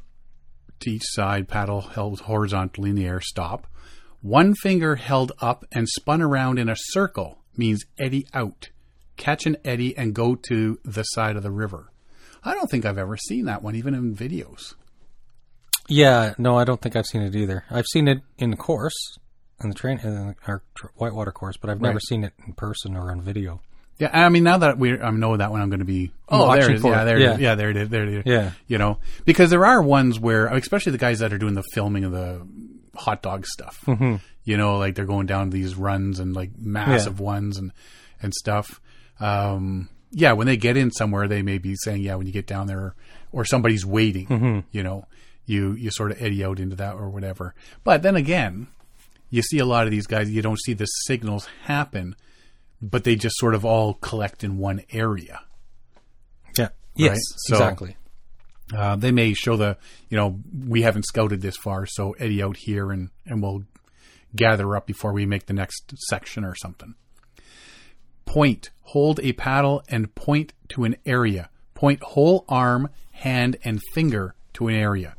to each side, paddle held horizontally in the air, stop. One finger held up and spun around in a circle means eddy out. Catch an eddy and go to the side of the river. I don't think I've ever seen that one, even in videos. Yeah, no, I don't think I've seen it either. I've seen it in the course, in the train, in our whitewater course, but I've never Right. seen it in person or on video. Yeah, I mean, now that we I know that one, I'm going to be oh, there it is. for Yeah, it. there, Yeah. is. yeah, there it is. There it is. Yeah. you know, because there are ones where, especially the guys that are doing the filming of the hot dog stuff. Mm-hmm. You know, like they're going down these runs and like massive ones and and stuff. Um, yeah, when they get in somewhere, they may be saying, yeah, when you get down there, or somebody's waiting. Mm-hmm. You know, you you sort of eddy out into that or whatever. But then again, you see a lot of these guys. You don't see the signals happen but they just sort of all collect in one area. Yeah. Yes, so- exactly. Uh, they may show the, you know, we haven't scouted this far, so eddy out here and, and we'll gather up before we make the next section or something. Point. Hold a paddle and point to an area. Point whole arm, hand, and finger to an area.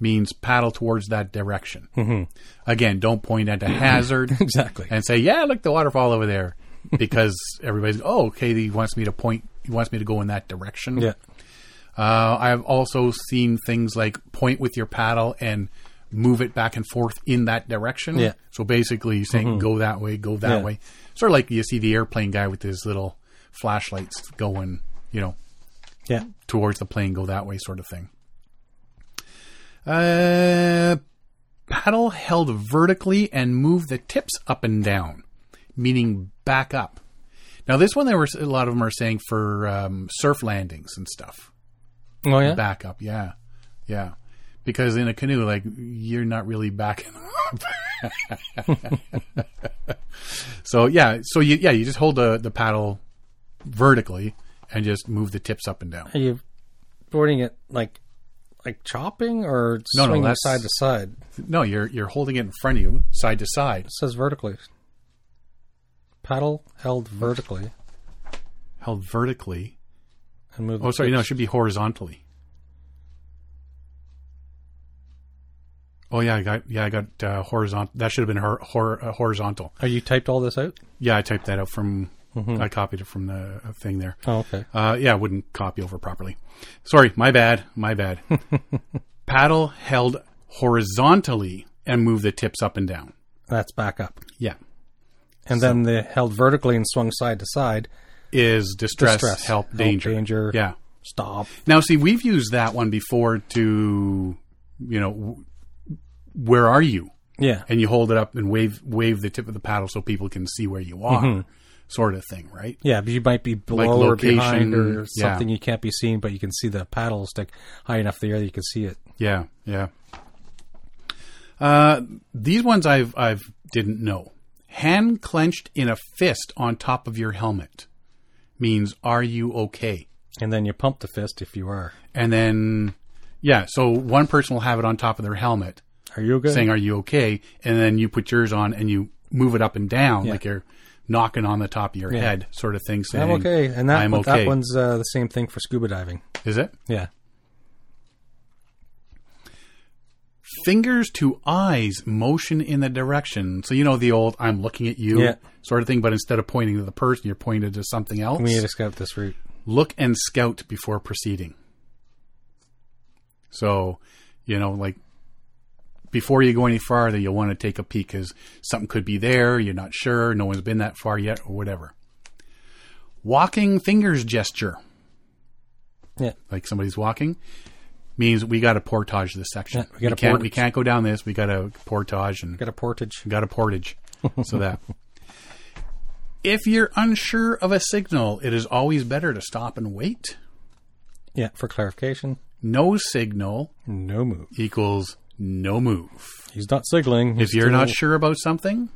Means paddle towards that direction. Mm-hmm. Again, don't point at a hazard Exactly. and say, "Yeah, look, the waterfall over there," because everybody's, "Oh, okay, he wants me to point. He wants me to go in that direction." Yeah. Uh, I've also seen things like point with your paddle and move it back and forth in that direction. Yeah. So basically, you're saying go that way, go that Yeah. way. Sort of like you see the airplane guy with his little flashlights going, you know, Yeah. towards the plane, go that way, sort of thing. Uh, paddle held vertically and move the tips up and down, meaning back up. Now, this one, there were a lot of them are saying for um, surf landings and stuff. Oh yeah. Back up, yeah, yeah. Because in a canoe, like you're not really backing up. so yeah, so you yeah you just hold the the paddle vertically and just move the tips up and down. Are you boarding it like like chopping or No, no, swinging that's- side to side? No, you're you're holding it in front of you, side to side. It says vertically. paddle held vertically Held vertically. and move. Oh, sorry, no, it should be horizontally. Oh yeah, I got yeah, I got uh, horizontal. That should have been hor- hor- uh, horizontal. Are you typed all this out? Yeah, I typed that out from. I copied it from the uh, thing there. Oh, okay. Uh, yeah, I wouldn't copy over properly. Sorry, my bad, my bad. Paddle held horizontally and move the tips up and down. That's back up. Yeah, And then the held vertically and swung side to side. is distress, Distress. help, Help, danger. danger. Yeah. Stop. Now, see, we've used that one before to, you know, where are you? Yeah. And you hold it up and wave wave the tip of the paddle so people can see where you are, sort of thing, right? Yeah, but you might be below or location, behind or yeah. something you can't be seen, but you can see the paddle stick high enough in the air that you can see it. Yeah, yeah. Uh, these ones I've I've didn't know. Hand clenched in a fist on top of your helmet means are you okay? And then you pump the fist if you are. And then yeah, so one person will have it on top of their helmet Are you okay? saying are you okay? And then you put yours on and you move it up and down Yeah. like you're knocking on the top of your Yeah. head sort of thing saying I'm okay. And that, one- okay. that one's uh, the same thing for scuba diving. Is it? Yeah. fingers to eyes motion in the direction. So you know the old "I'm looking at you" Yeah. sort of thing, but instead of pointing to the person, you're pointed to something else. We need to scout this route. Look and scout before proceeding. So, you know, like before you go any farther, you'll want to take a peek because something could be there. You're not sure. No one's been that far yet, or whatever. Walking fingers gesture, Yeah. like somebody's walking, means we got to portage this section. Yeah, we gotta can't. We can't go down this. We got to portage and Got a portage. got a portage. so that. If you're unsure of a signal, it is always better to stop and wait. Yeah. For clarification, No signal no move. equals no move. He's not signaling. If He's you're not sure about something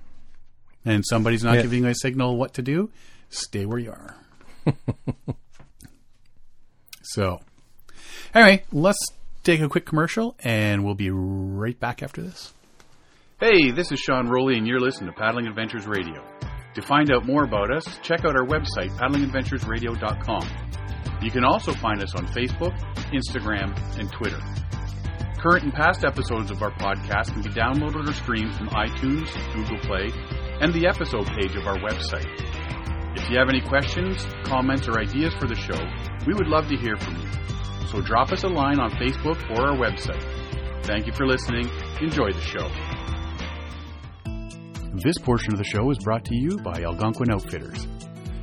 and somebody's not Yeah. giving you a signal what to do, stay where you are. so, anyway, let's take a quick commercial and we'll be right back after this. Hey, this is Sean Rowley, and you're listening to Paddling Adventures Radio. To find out more about us, check out our website, paddlingadventuresradio.com. You can also find us on Facebook, Instagram, and Twitter. Current and past episodes of our podcast can be downloaded or streamed from iTunes, Google Play, and the episode page of our website. If you have any questions, comments, or ideas for the show, we would love to hear from you. So drop us a line on Facebook or our website. Thank you for listening. Enjoy the show. This portion of the show is brought to you by Algonquin Outfitters.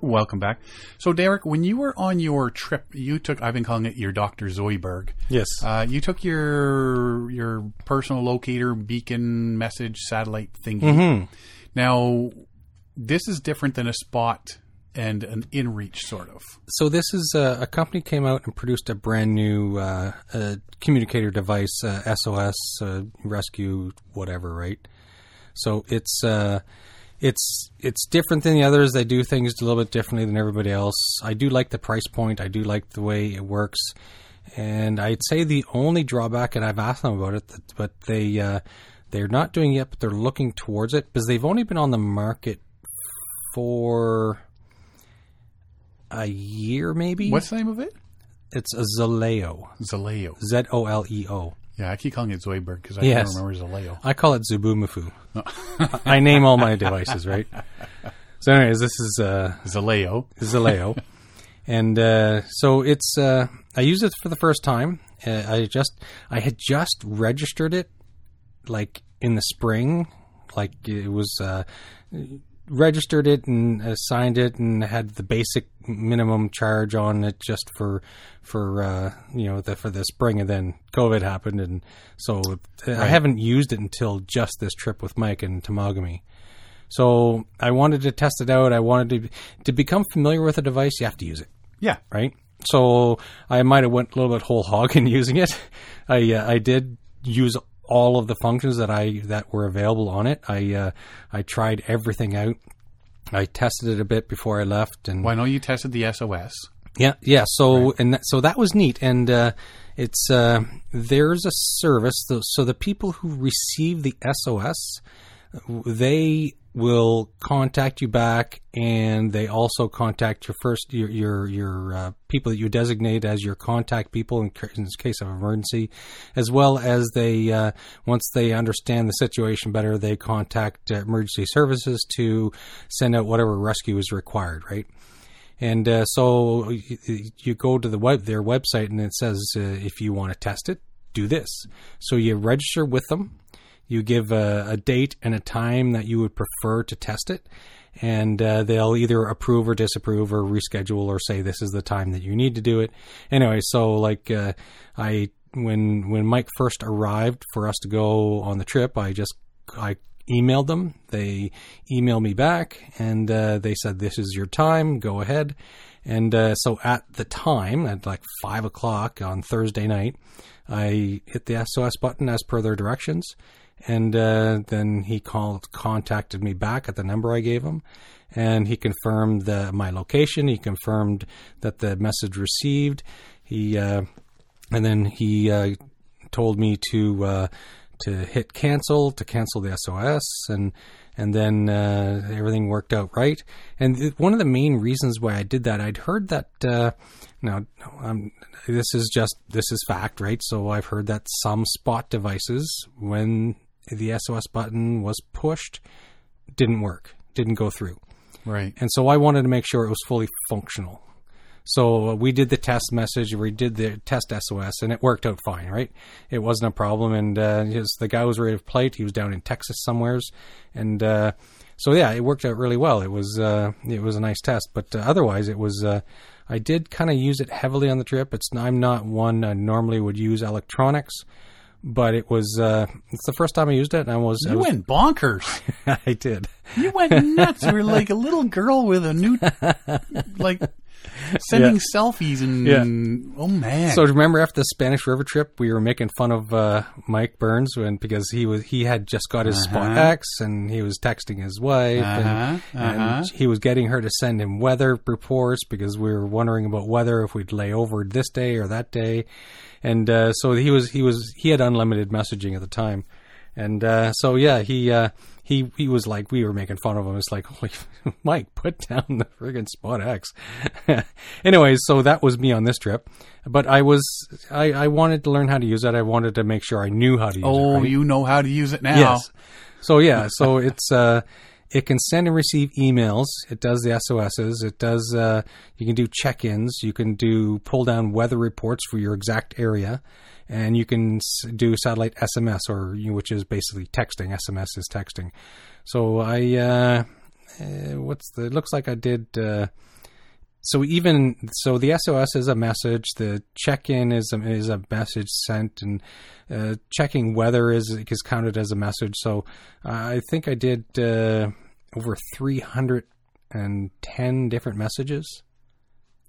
Welcome back. So, Derek, when you were on your trip, you took, I've been calling it your Dr. Zoidberg. Yes. Uh, you took your your personal locator beacon message satellite thingy. Mhm. Now, this is different than a spot and an inReach sort of. So this is uh, a company came out and produced a brand new uh, uh, communicator device, uh, SOS uh, rescue, whatever, right? So it's uh, it's it's different than the others. They do things a little bit differently than everybody else. I do like the price point. I do like the way it works. And I'd say the only drawback, and I've asked them about it, that, but they uh, they're not doing it yet, but they're looking towards it because they've only been on the market for a year, maybe. What's the name of it? It's a ZOLEO. ZOLEO. Z O L E O. Yeah, I keep calling it Zoidberg because I Yes. don't remember ZOLEO. I call it Zubumafu. I name all my devices, right? So, anyways, this is uh, ZOLEO. ZOLEO, and uh, so it's. Uh, I used it for the first time. Uh, I just I had just registered it, like in the spring, like it was. Uh, registered it and assigned it and had the basic minimum charge on it just for for uh, you know the, for the spring and then COVID happened and so I haven't used it until just this trip with Mike and Temagami. So I wanted to test it out. I wanted to to become familiar with a device. You have to use it, Yeah. right? So I might have went a little bit whole hog in using it. I uh, I did use all of the functions that I that were available on it. I uh, I tried everything out. I tested it a bit before I left, and Well, I know you tested the SOS. yeah, yeah. So and that, so that was neat, and uh, it's uh, there's a service. So, so the people who receive the SOS, they will contact you back, and they also contact your first your your your uh, people that you designate as your contact people in, in case of emergency, as well as they uh, once they understand the situation better, they contact uh, emergency services to send out whatever rescue is required. Right. And uh, so you, go to the web their website and it says uh, if you want to test it, do this. So you register with them. You give a, a date and a time that you would prefer to test it, and uh, they'll either approve or disapprove or reschedule or say this is the time that you need to do it. Anyway, so like uh, I when when Mike first arrived for us to go on the trip, I just I emailed them. They emailed me back and uh, they said, This is your time, go ahead. And uh, so at the time, at like five o'clock on Thursday night, I hit the SOS button as per their directions. And uh, then he called, contacted me back at the number I gave him, and he confirmed the, my location. He confirmed that the message received. He uh, and then he uh, told me to uh, to hit cancel to cancel the SOS and and then uh, everything worked out right. And one of the main reasons why I did that, I'd heard that. Uh, now, um, this is just this is fact, right? So I've heard that some spot devices, when the SOS button was pushed, didn't work, didn't go through. Right. And so I wanted to make sure it was fully functional. So uh, we did the test message, we did the test SOS, and it worked out fine, right? It wasn't a problem. And uh, his, the guy was ready to play. He was down in Texas somewheres, and uh, so yeah, it worked out really well. It was uh, it was a nice test, but uh, otherwise, it was. Uh, I did kind of use it heavily on the trip. It's I'm not one I normally would use electronics, but it was uh, it's the first time I used it, and I was I You was- went bonkers. I did. You went nuts. You were like a little girl with a new, like, sending selfies and Yeah. oh man. So remember after the Spanish River trip, we were making fun of uh, Mike Burns when because he was he had just got his Spot Uh-huh. X and he was texting his wife Uh-huh, and, and uh-huh. he was getting her to send him weather reports because we were wondering about weather if we'd lay over this day or that day, and uh, so he was he was he had unlimited messaging at the time, and uh, so yeah he. Uh, he, he was like we were making fun of him. It's like, holy Mike, put down the friggin' Spot X. Anyways, so that was me on this trip. But I was I, I wanted to learn how to use it. I wanted to make sure I knew how to use it. oh, right? you know how to use it now. Yes. So yeah, so it's uh, it can send and receive emails. It does the SOSs. It does. Uh, you can do check-ins. You can do pull down weather reports for your exact area, and you can do satellite SMS, or which is basically texting. SMS is texting. So I uh, uh, what's the? It looks like I did. So even so, the SOS is a message. The check-in is a, is a message sent, and uh, checking weather is is counted as a message. So uh, I think I did uh, over three hundred and ten different messages.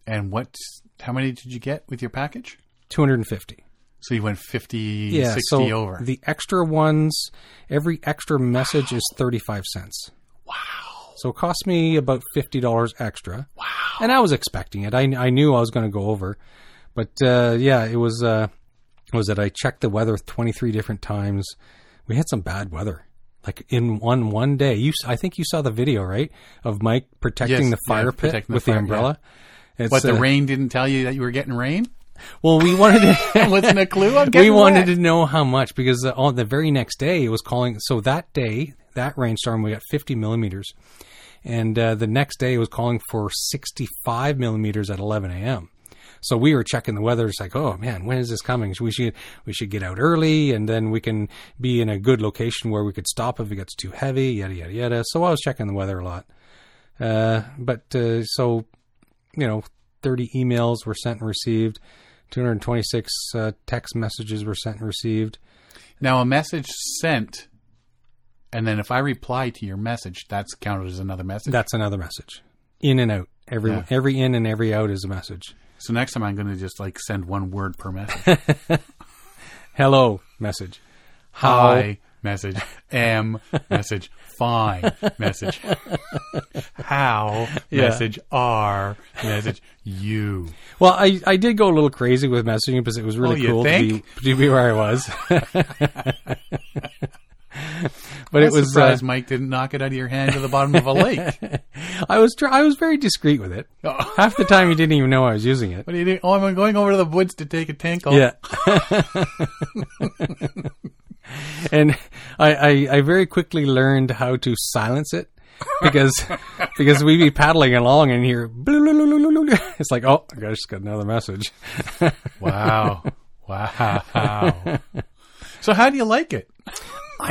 And what? How many did you get with your package? Two hundred and fifty. So you went 50, Yeah, 60 so over. the extra ones, every extra message is thirty-five cents. wow. So it cost me about fifty dollars extra. Wow! And I was expecting it. I, I knew I was going to go over, but uh, yeah, it was. Uh, was that I checked the weather twenty three different times. We had some bad weather, like in one one day. You, I think you saw the video, right, of Mike protecting Yes, the fire yeah, pit the with the, fire, umbrella. It's, But the uh, rain didn't tell you that you were getting rain? Well, we wanted to. Wasn't a clue? I'm we wanted wet. to know how much because uh, on the very next day it was calling. So that day, that rainstorm, we got 50 millimeters, and uh, the next day was calling for 65 millimeters at 11 a.m. So we were checking the weather. It's like, oh man, when is this coming? We should we should get out early, and then we can be in a good location where we could stop if it gets too heavy. Yada yada yada. So I was checking the weather a lot. Uh, but uh, so you know, 30 emails were sent and received. 226 uh, text messages were sent and received. Now, a message sent and then if I reply to your message, that's counted as another message. That's another message. In and out. Every Yeah. every in and every out is a message. so next time I'm going to just like send one word per message. Hello message. Hi message. M message. Fine message. How Yeah. message. R message. You. Well, I, I did go a little crazy with messaging because it was really Oh, cool to be, to be where I was. but I'm it was uh, Mike didn't knock it out of your hand to the bottom of a lake. I was tr- I was very discreet with it. Oh. Half the time, he didn't even know I was using it. What do you do? Oh, I'm going over to the woods to take a tinkle. Yeah. and I, I, I very quickly learned how to silence it because because we'd be paddling along and hear it's like oh I just got another message. Wow. Wow. so how do you like it?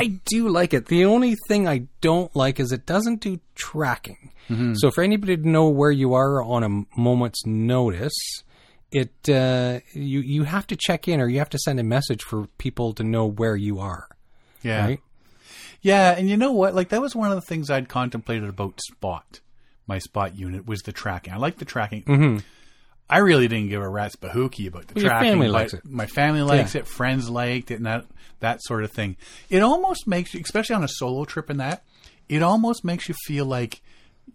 I do like it. The only thing I don't like is it doesn't do tracking. So for anybody to know where you are on a moment's notice, it uh, you you have to check in or you have to send a message for people to know where you are. Yeah. Right? Yeah, and you know what? Like that was one of the things I'd contemplated about Spot. My Spot unit was the tracking. I like the tracking. Mm-hmm. I really didn't give a rat's bahookie about the Well, your family likes it. My family likes Yeah. it. Friends liked it, and that that sort of thing. It almost makes you, especially on a solo trip, and that it almost makes you feel like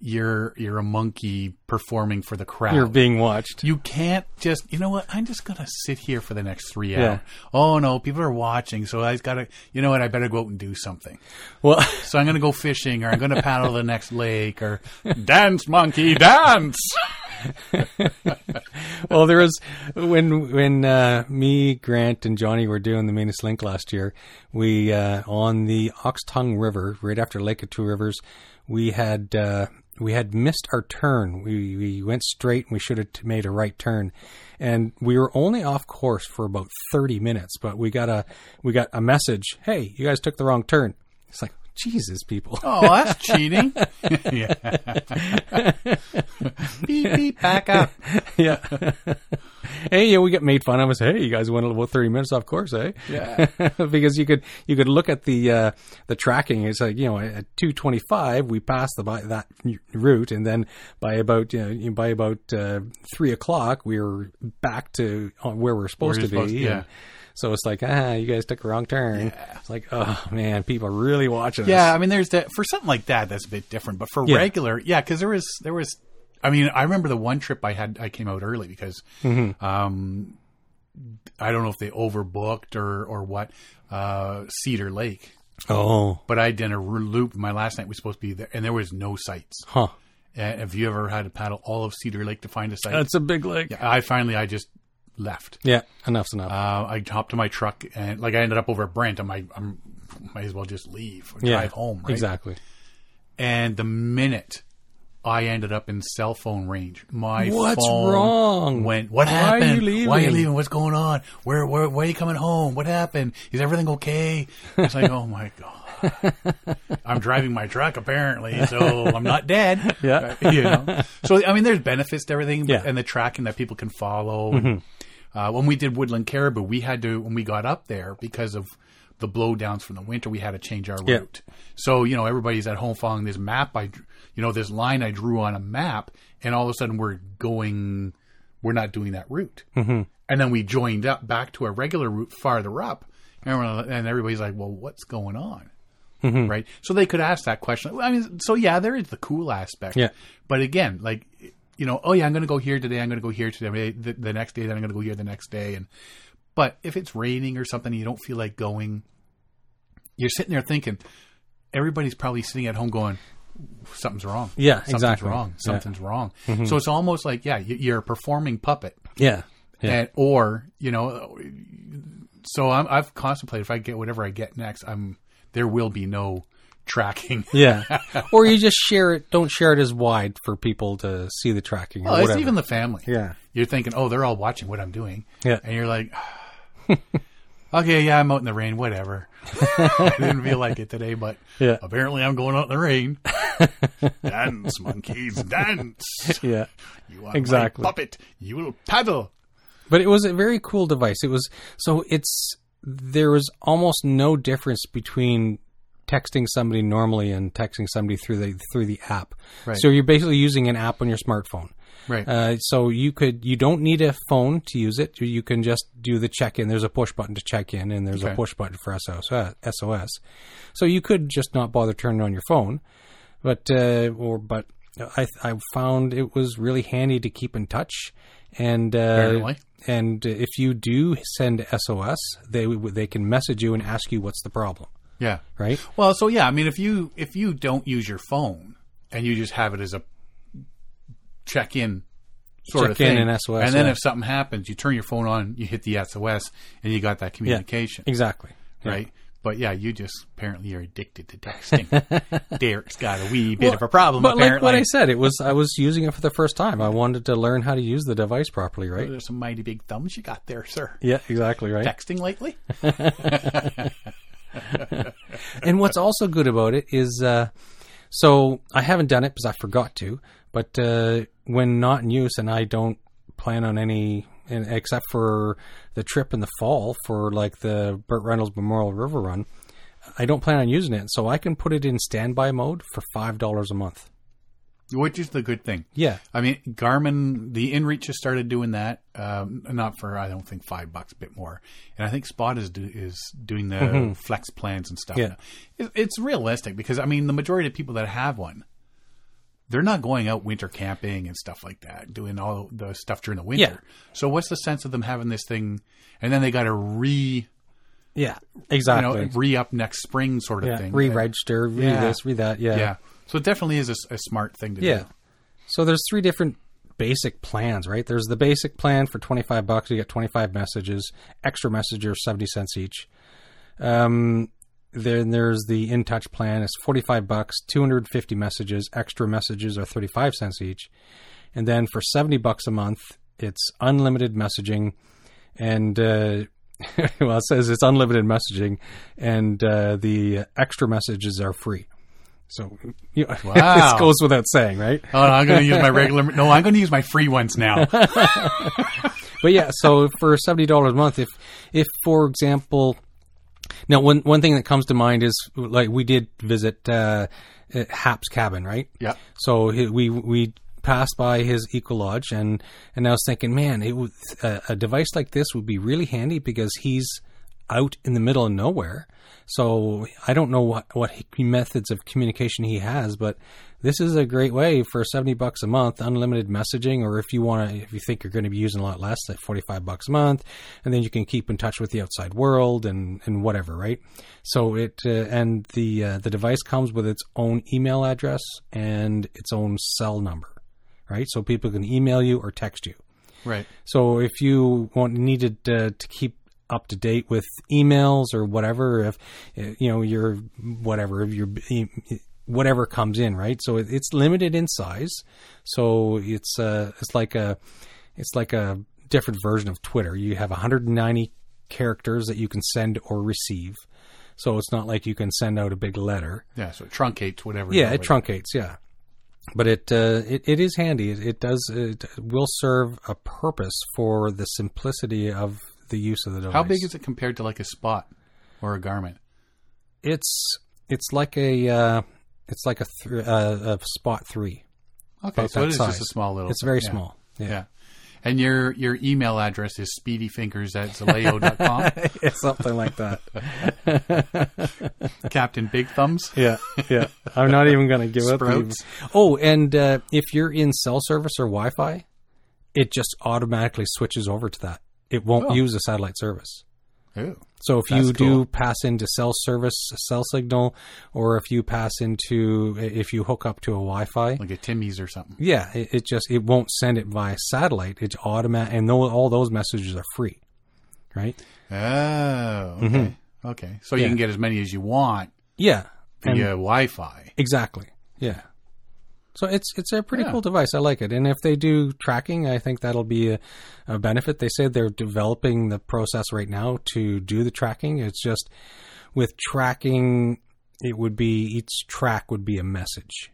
you're you're a monkey performing for the crowd. You're being watched. You can't just, you know what? I'm just gonna sit here for the next three Yeah. hours. Oh no, people are watching, so I've gotta, you know what? I better go out and do something. Well, So I'm gonna go fishing, or I'm gonna paddle the next lake, or dance, monkey, dance. well, there was when when uh, me, Grant, and Johnny were doing the Manus Link last year. We uh, on the Ox Tongue River, right after Lake of Two Rivers, we had uh, we had missed our turn. We we went straight, and we should have made a right turn, and we were only off course for about thirty minutes. But we got a we got a message. Hey, you guys took the wrong turn. It's like Jesus, people. Oh, that's cheating. yeah. beep beep, back up. yeah. hey, yeah, we get made fun of us. Hey, you guys went about thirty minutes off course, eh? Yeah. because you could you could look at the uh, the tracking. It's like you know at two twenty five we passed the by that route, and then by about you know by about uh, three o'clock we were back to uh, where we're supposed Where to be. supposed- yeah. and So it's like ah, you guys took a wrong turn. It's like oh man, people are really watching. Us. Yeah, us. I mean, there's that for something like that. That's a bit different, but for Yeah. regular, yeah, because there was there was. I mean, I remember the one trip I had. I came out early because, Mm-hmm. um, I don't know if they overbooked or or what. Uh, Cedar Lake, Oh, but I did a loop. My last night was supposed to be there, and there was no sites. huh. And have you ever had to paddle all of Cedar Lake to find a site? That's a big lake. Yeah, I finally I just left. Yeah, enough's enough. Uh, I hopped to my truck and like I ended up over at Brent. I'm like, I'm might as well just leave or yeah, drive home, right? Exactly. And the minute I ended up in cell phone range, my What's phone wrong? Went. What Why are you happened? Why are you leaving?" leaving? What's going on? Where, where, where are you coming home? What happened? Is everything okay? It's like, oh my god. I'm driving my truck apparently, so I'm not dead. Yeah. you know. So I mean, there's benefits to everything, but- Yeah. Mm-hmm. and the tracking that people can follow. Uh, when we did Woodland Caribou, we had to when we got up there because of the blowdowns from the winter, we had to change our Yeah. route. So you know, everybody's at home following this map. I, you know, this line I drew on a map, and all of a sudden we're going, we're not doing that route. Mm-hmm. And then we joined up back to a regular route farther up, and, and everybody's like, "Well, what's going on?" Mm-hmm. Right. So they could ask that question. I mean, so yeah, there is the cool aspect. Yeah. But again, like, you know, oh yeah, I'm going to go here today. I'm going to go here today. The, the next day, then I'm going to go here the next day. And but if it's raining or something, and you don't feel like going. You're sitting there thinking, everybody's probably sitting at home going, something's wrong. Yeah, something's exactly. wrong. Yeah. Mm-hmm. Something's wrong. So it's almost like yeah, you- you're a performing puppet, Yeah. Yeah. and or you know. So I'm, I've contemplated if I get whatever I get next, I'm there will be no tracking. Yeah. or you just share it. Don't share it as wide for people to see the tracking or Well, it's even the family. Yeah. You're thinking, oh, they're all watching what I'm doing. Yeah. And you're like, okay, yeah, I'm out in the rain, whatever. I didn't feel like it today, but Yeah. apparently I'm going out in the rain. dance, monkeys, dance. yeah. You are Exactly. my puppet. You will paddle. But it was a very cool device. It was so it's there was almost no difference between texting somebody normally and texting somebody through the through the app. Right. So you're basically using an app on your smartphone. Right. Uh, so you could you don't need a phone to use it. You can just do the check in. There's a push button to check in, and there's a push button for SOS. SOS. So you could just not bother turning on your phone, but uh, or but I I found it was really handy to keep in touch, and uh, and if you do send SOS, they they can message you and ask you what's the problem, yeah. right? Well, so yeah, I mean, if you if you don't use your phone and you just have it as a check in sort of Check in thing, and SOS, and then yeah. if something happens, you turn your phone on, you hit the SOS, and you got that communication, Exactly. Yeah. right? But yeah, you just apparently you're addicted to texting. Derek's got a wee bit of a problem. But like apparently, what I said, it was I was using it for the first time. I wanted to learn how to use the device properly, right? there's some mighty big thumbs you got there, sir. Yeah, exactly right. Texting lately? And what's also good about it is, uh, so I haven't done it because I forgot to. But uh, when not in use, and I don't plan on any, except for the trip in the fall for like the Burt Reynolds Memorial River Run, I don't plan on using it. So I can put it in standby mode for five dollars a month. Which is the good thing. Yeah, I mean, Garmin, the InReach has started doing that. Um, not for I don't think five bucks, a bit more. And I think Spot is do, is doing the flex plans and stuff. Mm-hmm. Yeah. It, it's realistic because I mean, the majority of people that have one, they're not going out winter camping and stuff like that, doing all the stuff during the winter. Yeah. So what's the sense of them having this thing, and then they got to re, yeah, you exactly. know, re up next spring sort of yeah, thing. re-register, re Yeah. this, re that. Yeah, Yeah. So it definitely is a smart thing to Yeah. do. Yeah. So there's three different basic plans, right? There's the basic plan for 25 bucks. You get 25 messages. Extra messages are 70 cents each. Um, then there's the in touch plan. It's 45 bucks, 250 messages. Extra messages are 35 cents each. And then for 70 bucks a month, it's unlimited messaging and uh, well, it says it's unlimited messaging, and uh, the extra messages are free. So you Wow. this goes without saying, right? Oh, I'm going to use my regular. No, I'm going to use my free ones now. But yeah, so for seventy dollars a month, if if for example, now one one thing that comes to mind is like we did visit uh, uh, Hap's cabin, right? Yeah. So we we passed by his eco lodge, and and I was thinking, man, it would a, a device like this would be really handy because he's out in the middle of nowhere. So I don't know what what methods of communication he has, but this is a great way for seventy bucks a month, unlimited messaging, or if you want to, if you think you're going to be using a lot less, like forty five bucks a month, and then you can keep in touch with the outside world and and whatever, right? So it uh, and the uh, the device comes with its own email address and its own cell number, right? So people can email you or text you. Right. So if you want needed uh, to keep up to date with emails or whatever, if you know your whatever if your whatever comes in, right? So it's limited in size. So it's uh it's like a it's like a different version of Twitter. You have 190 characters that you can send or receive. So it's not like you can send out a big letter. Yeah. So it truncates whatever. Yeah, it truncates. Yeah, but it uh, it, it is handy. It, it does it will serve a purpose for the simplicity of the use of the device. How big is it compared to like a Spot or a Garmin? It's it's like a uh, it's like a th- uh, a Spot three. Okay, so it is just a small little. It's very yeah. small. Yeah. Yeah. And your your email address is speedyfingers at zoleo.com. Yeah, something like that. Captain Big Thumbs. yeah, yeah. I'm not even going to give up. Sprouts. Oh, and uh, if you're in cell service or Wi-Fi, it just automatically switches over to that. It won't Oh. use a satellite service. Ooh. So if you cool. do pass into cell service, cell signal, or if you pass into, if you hook up to a Wi-Fi, Like a Timmy's or something. yeah, it, it just it won't send it via satellite. It's automatic, and tho- all those messages are free, right? Oh, mm-hmm. okay. Okay. So you can get as many as you want Yeah, via and- Wi-Fi. exactly. Yeah. So it's it's a pretty Yeah. cool device. I like it, and if they do tracking, I think that'll be a, a benefit. They say they're developing the process right now to do the tracking. It's just with tracking, it would be each track would be a message,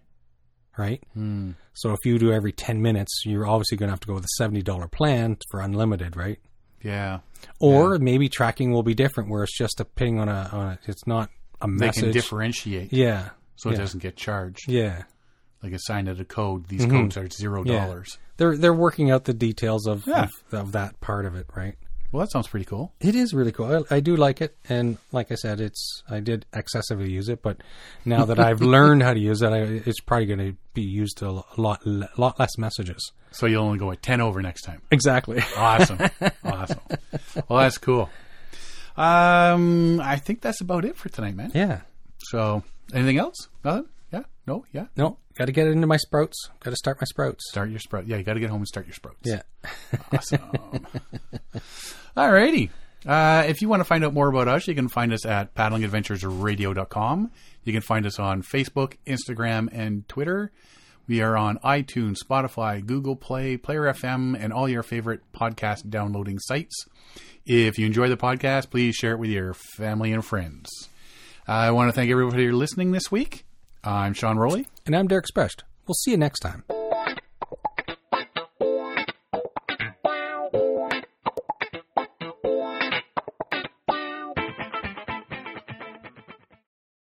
right? Hmm. So if you do every ten minutes, you're obviously going to have to go with a seventy dollar plan for unlimited, right? Yeah. Or maybe tracking will be different, where it's just a ping on a on a. It's not a message. they can differentiate, yeah. so yeah. it doesn't get charged. Yeah. Like assign it a code. These codes are zero Mm-hmm. Yeah. dollars. They're they're working out the details of, Yeah. of of that part of it, right? Well, that sounds pretty cool. It is really cool. I, I do like it, and like I said, it's I did excessively use it, but now that I've learned how to use it, I, it's probably going to be used to a lot lot less messages. So you'll only go at ten over next time. Exactly. Awesome, awesome. Well, that's cool. Um, I think that's about it for tonight, man. yeah. So, anything else? Nothing? Yeah? No? Yeah? No, got to get it into my sprouts. Got to start my sprouts. Start your sprout. Yeah, you got to get home and start your sprouts. Yeah. Awesome. Alrighty. Uh, if you want to find out more about us, you can find us at paddlingadventuresradio.com. You can find us on Facebook, Instagram, and Twitter. We are on iTunes, Spotify, Google Play, Player FM, and all your favorite podcast downloading sites. If you enjoy the podcast, please share it with your family and friends. I want to thank everybody for listening this week. I'm Sean Rowley. And I'm Derek Specht. We'll see you next time.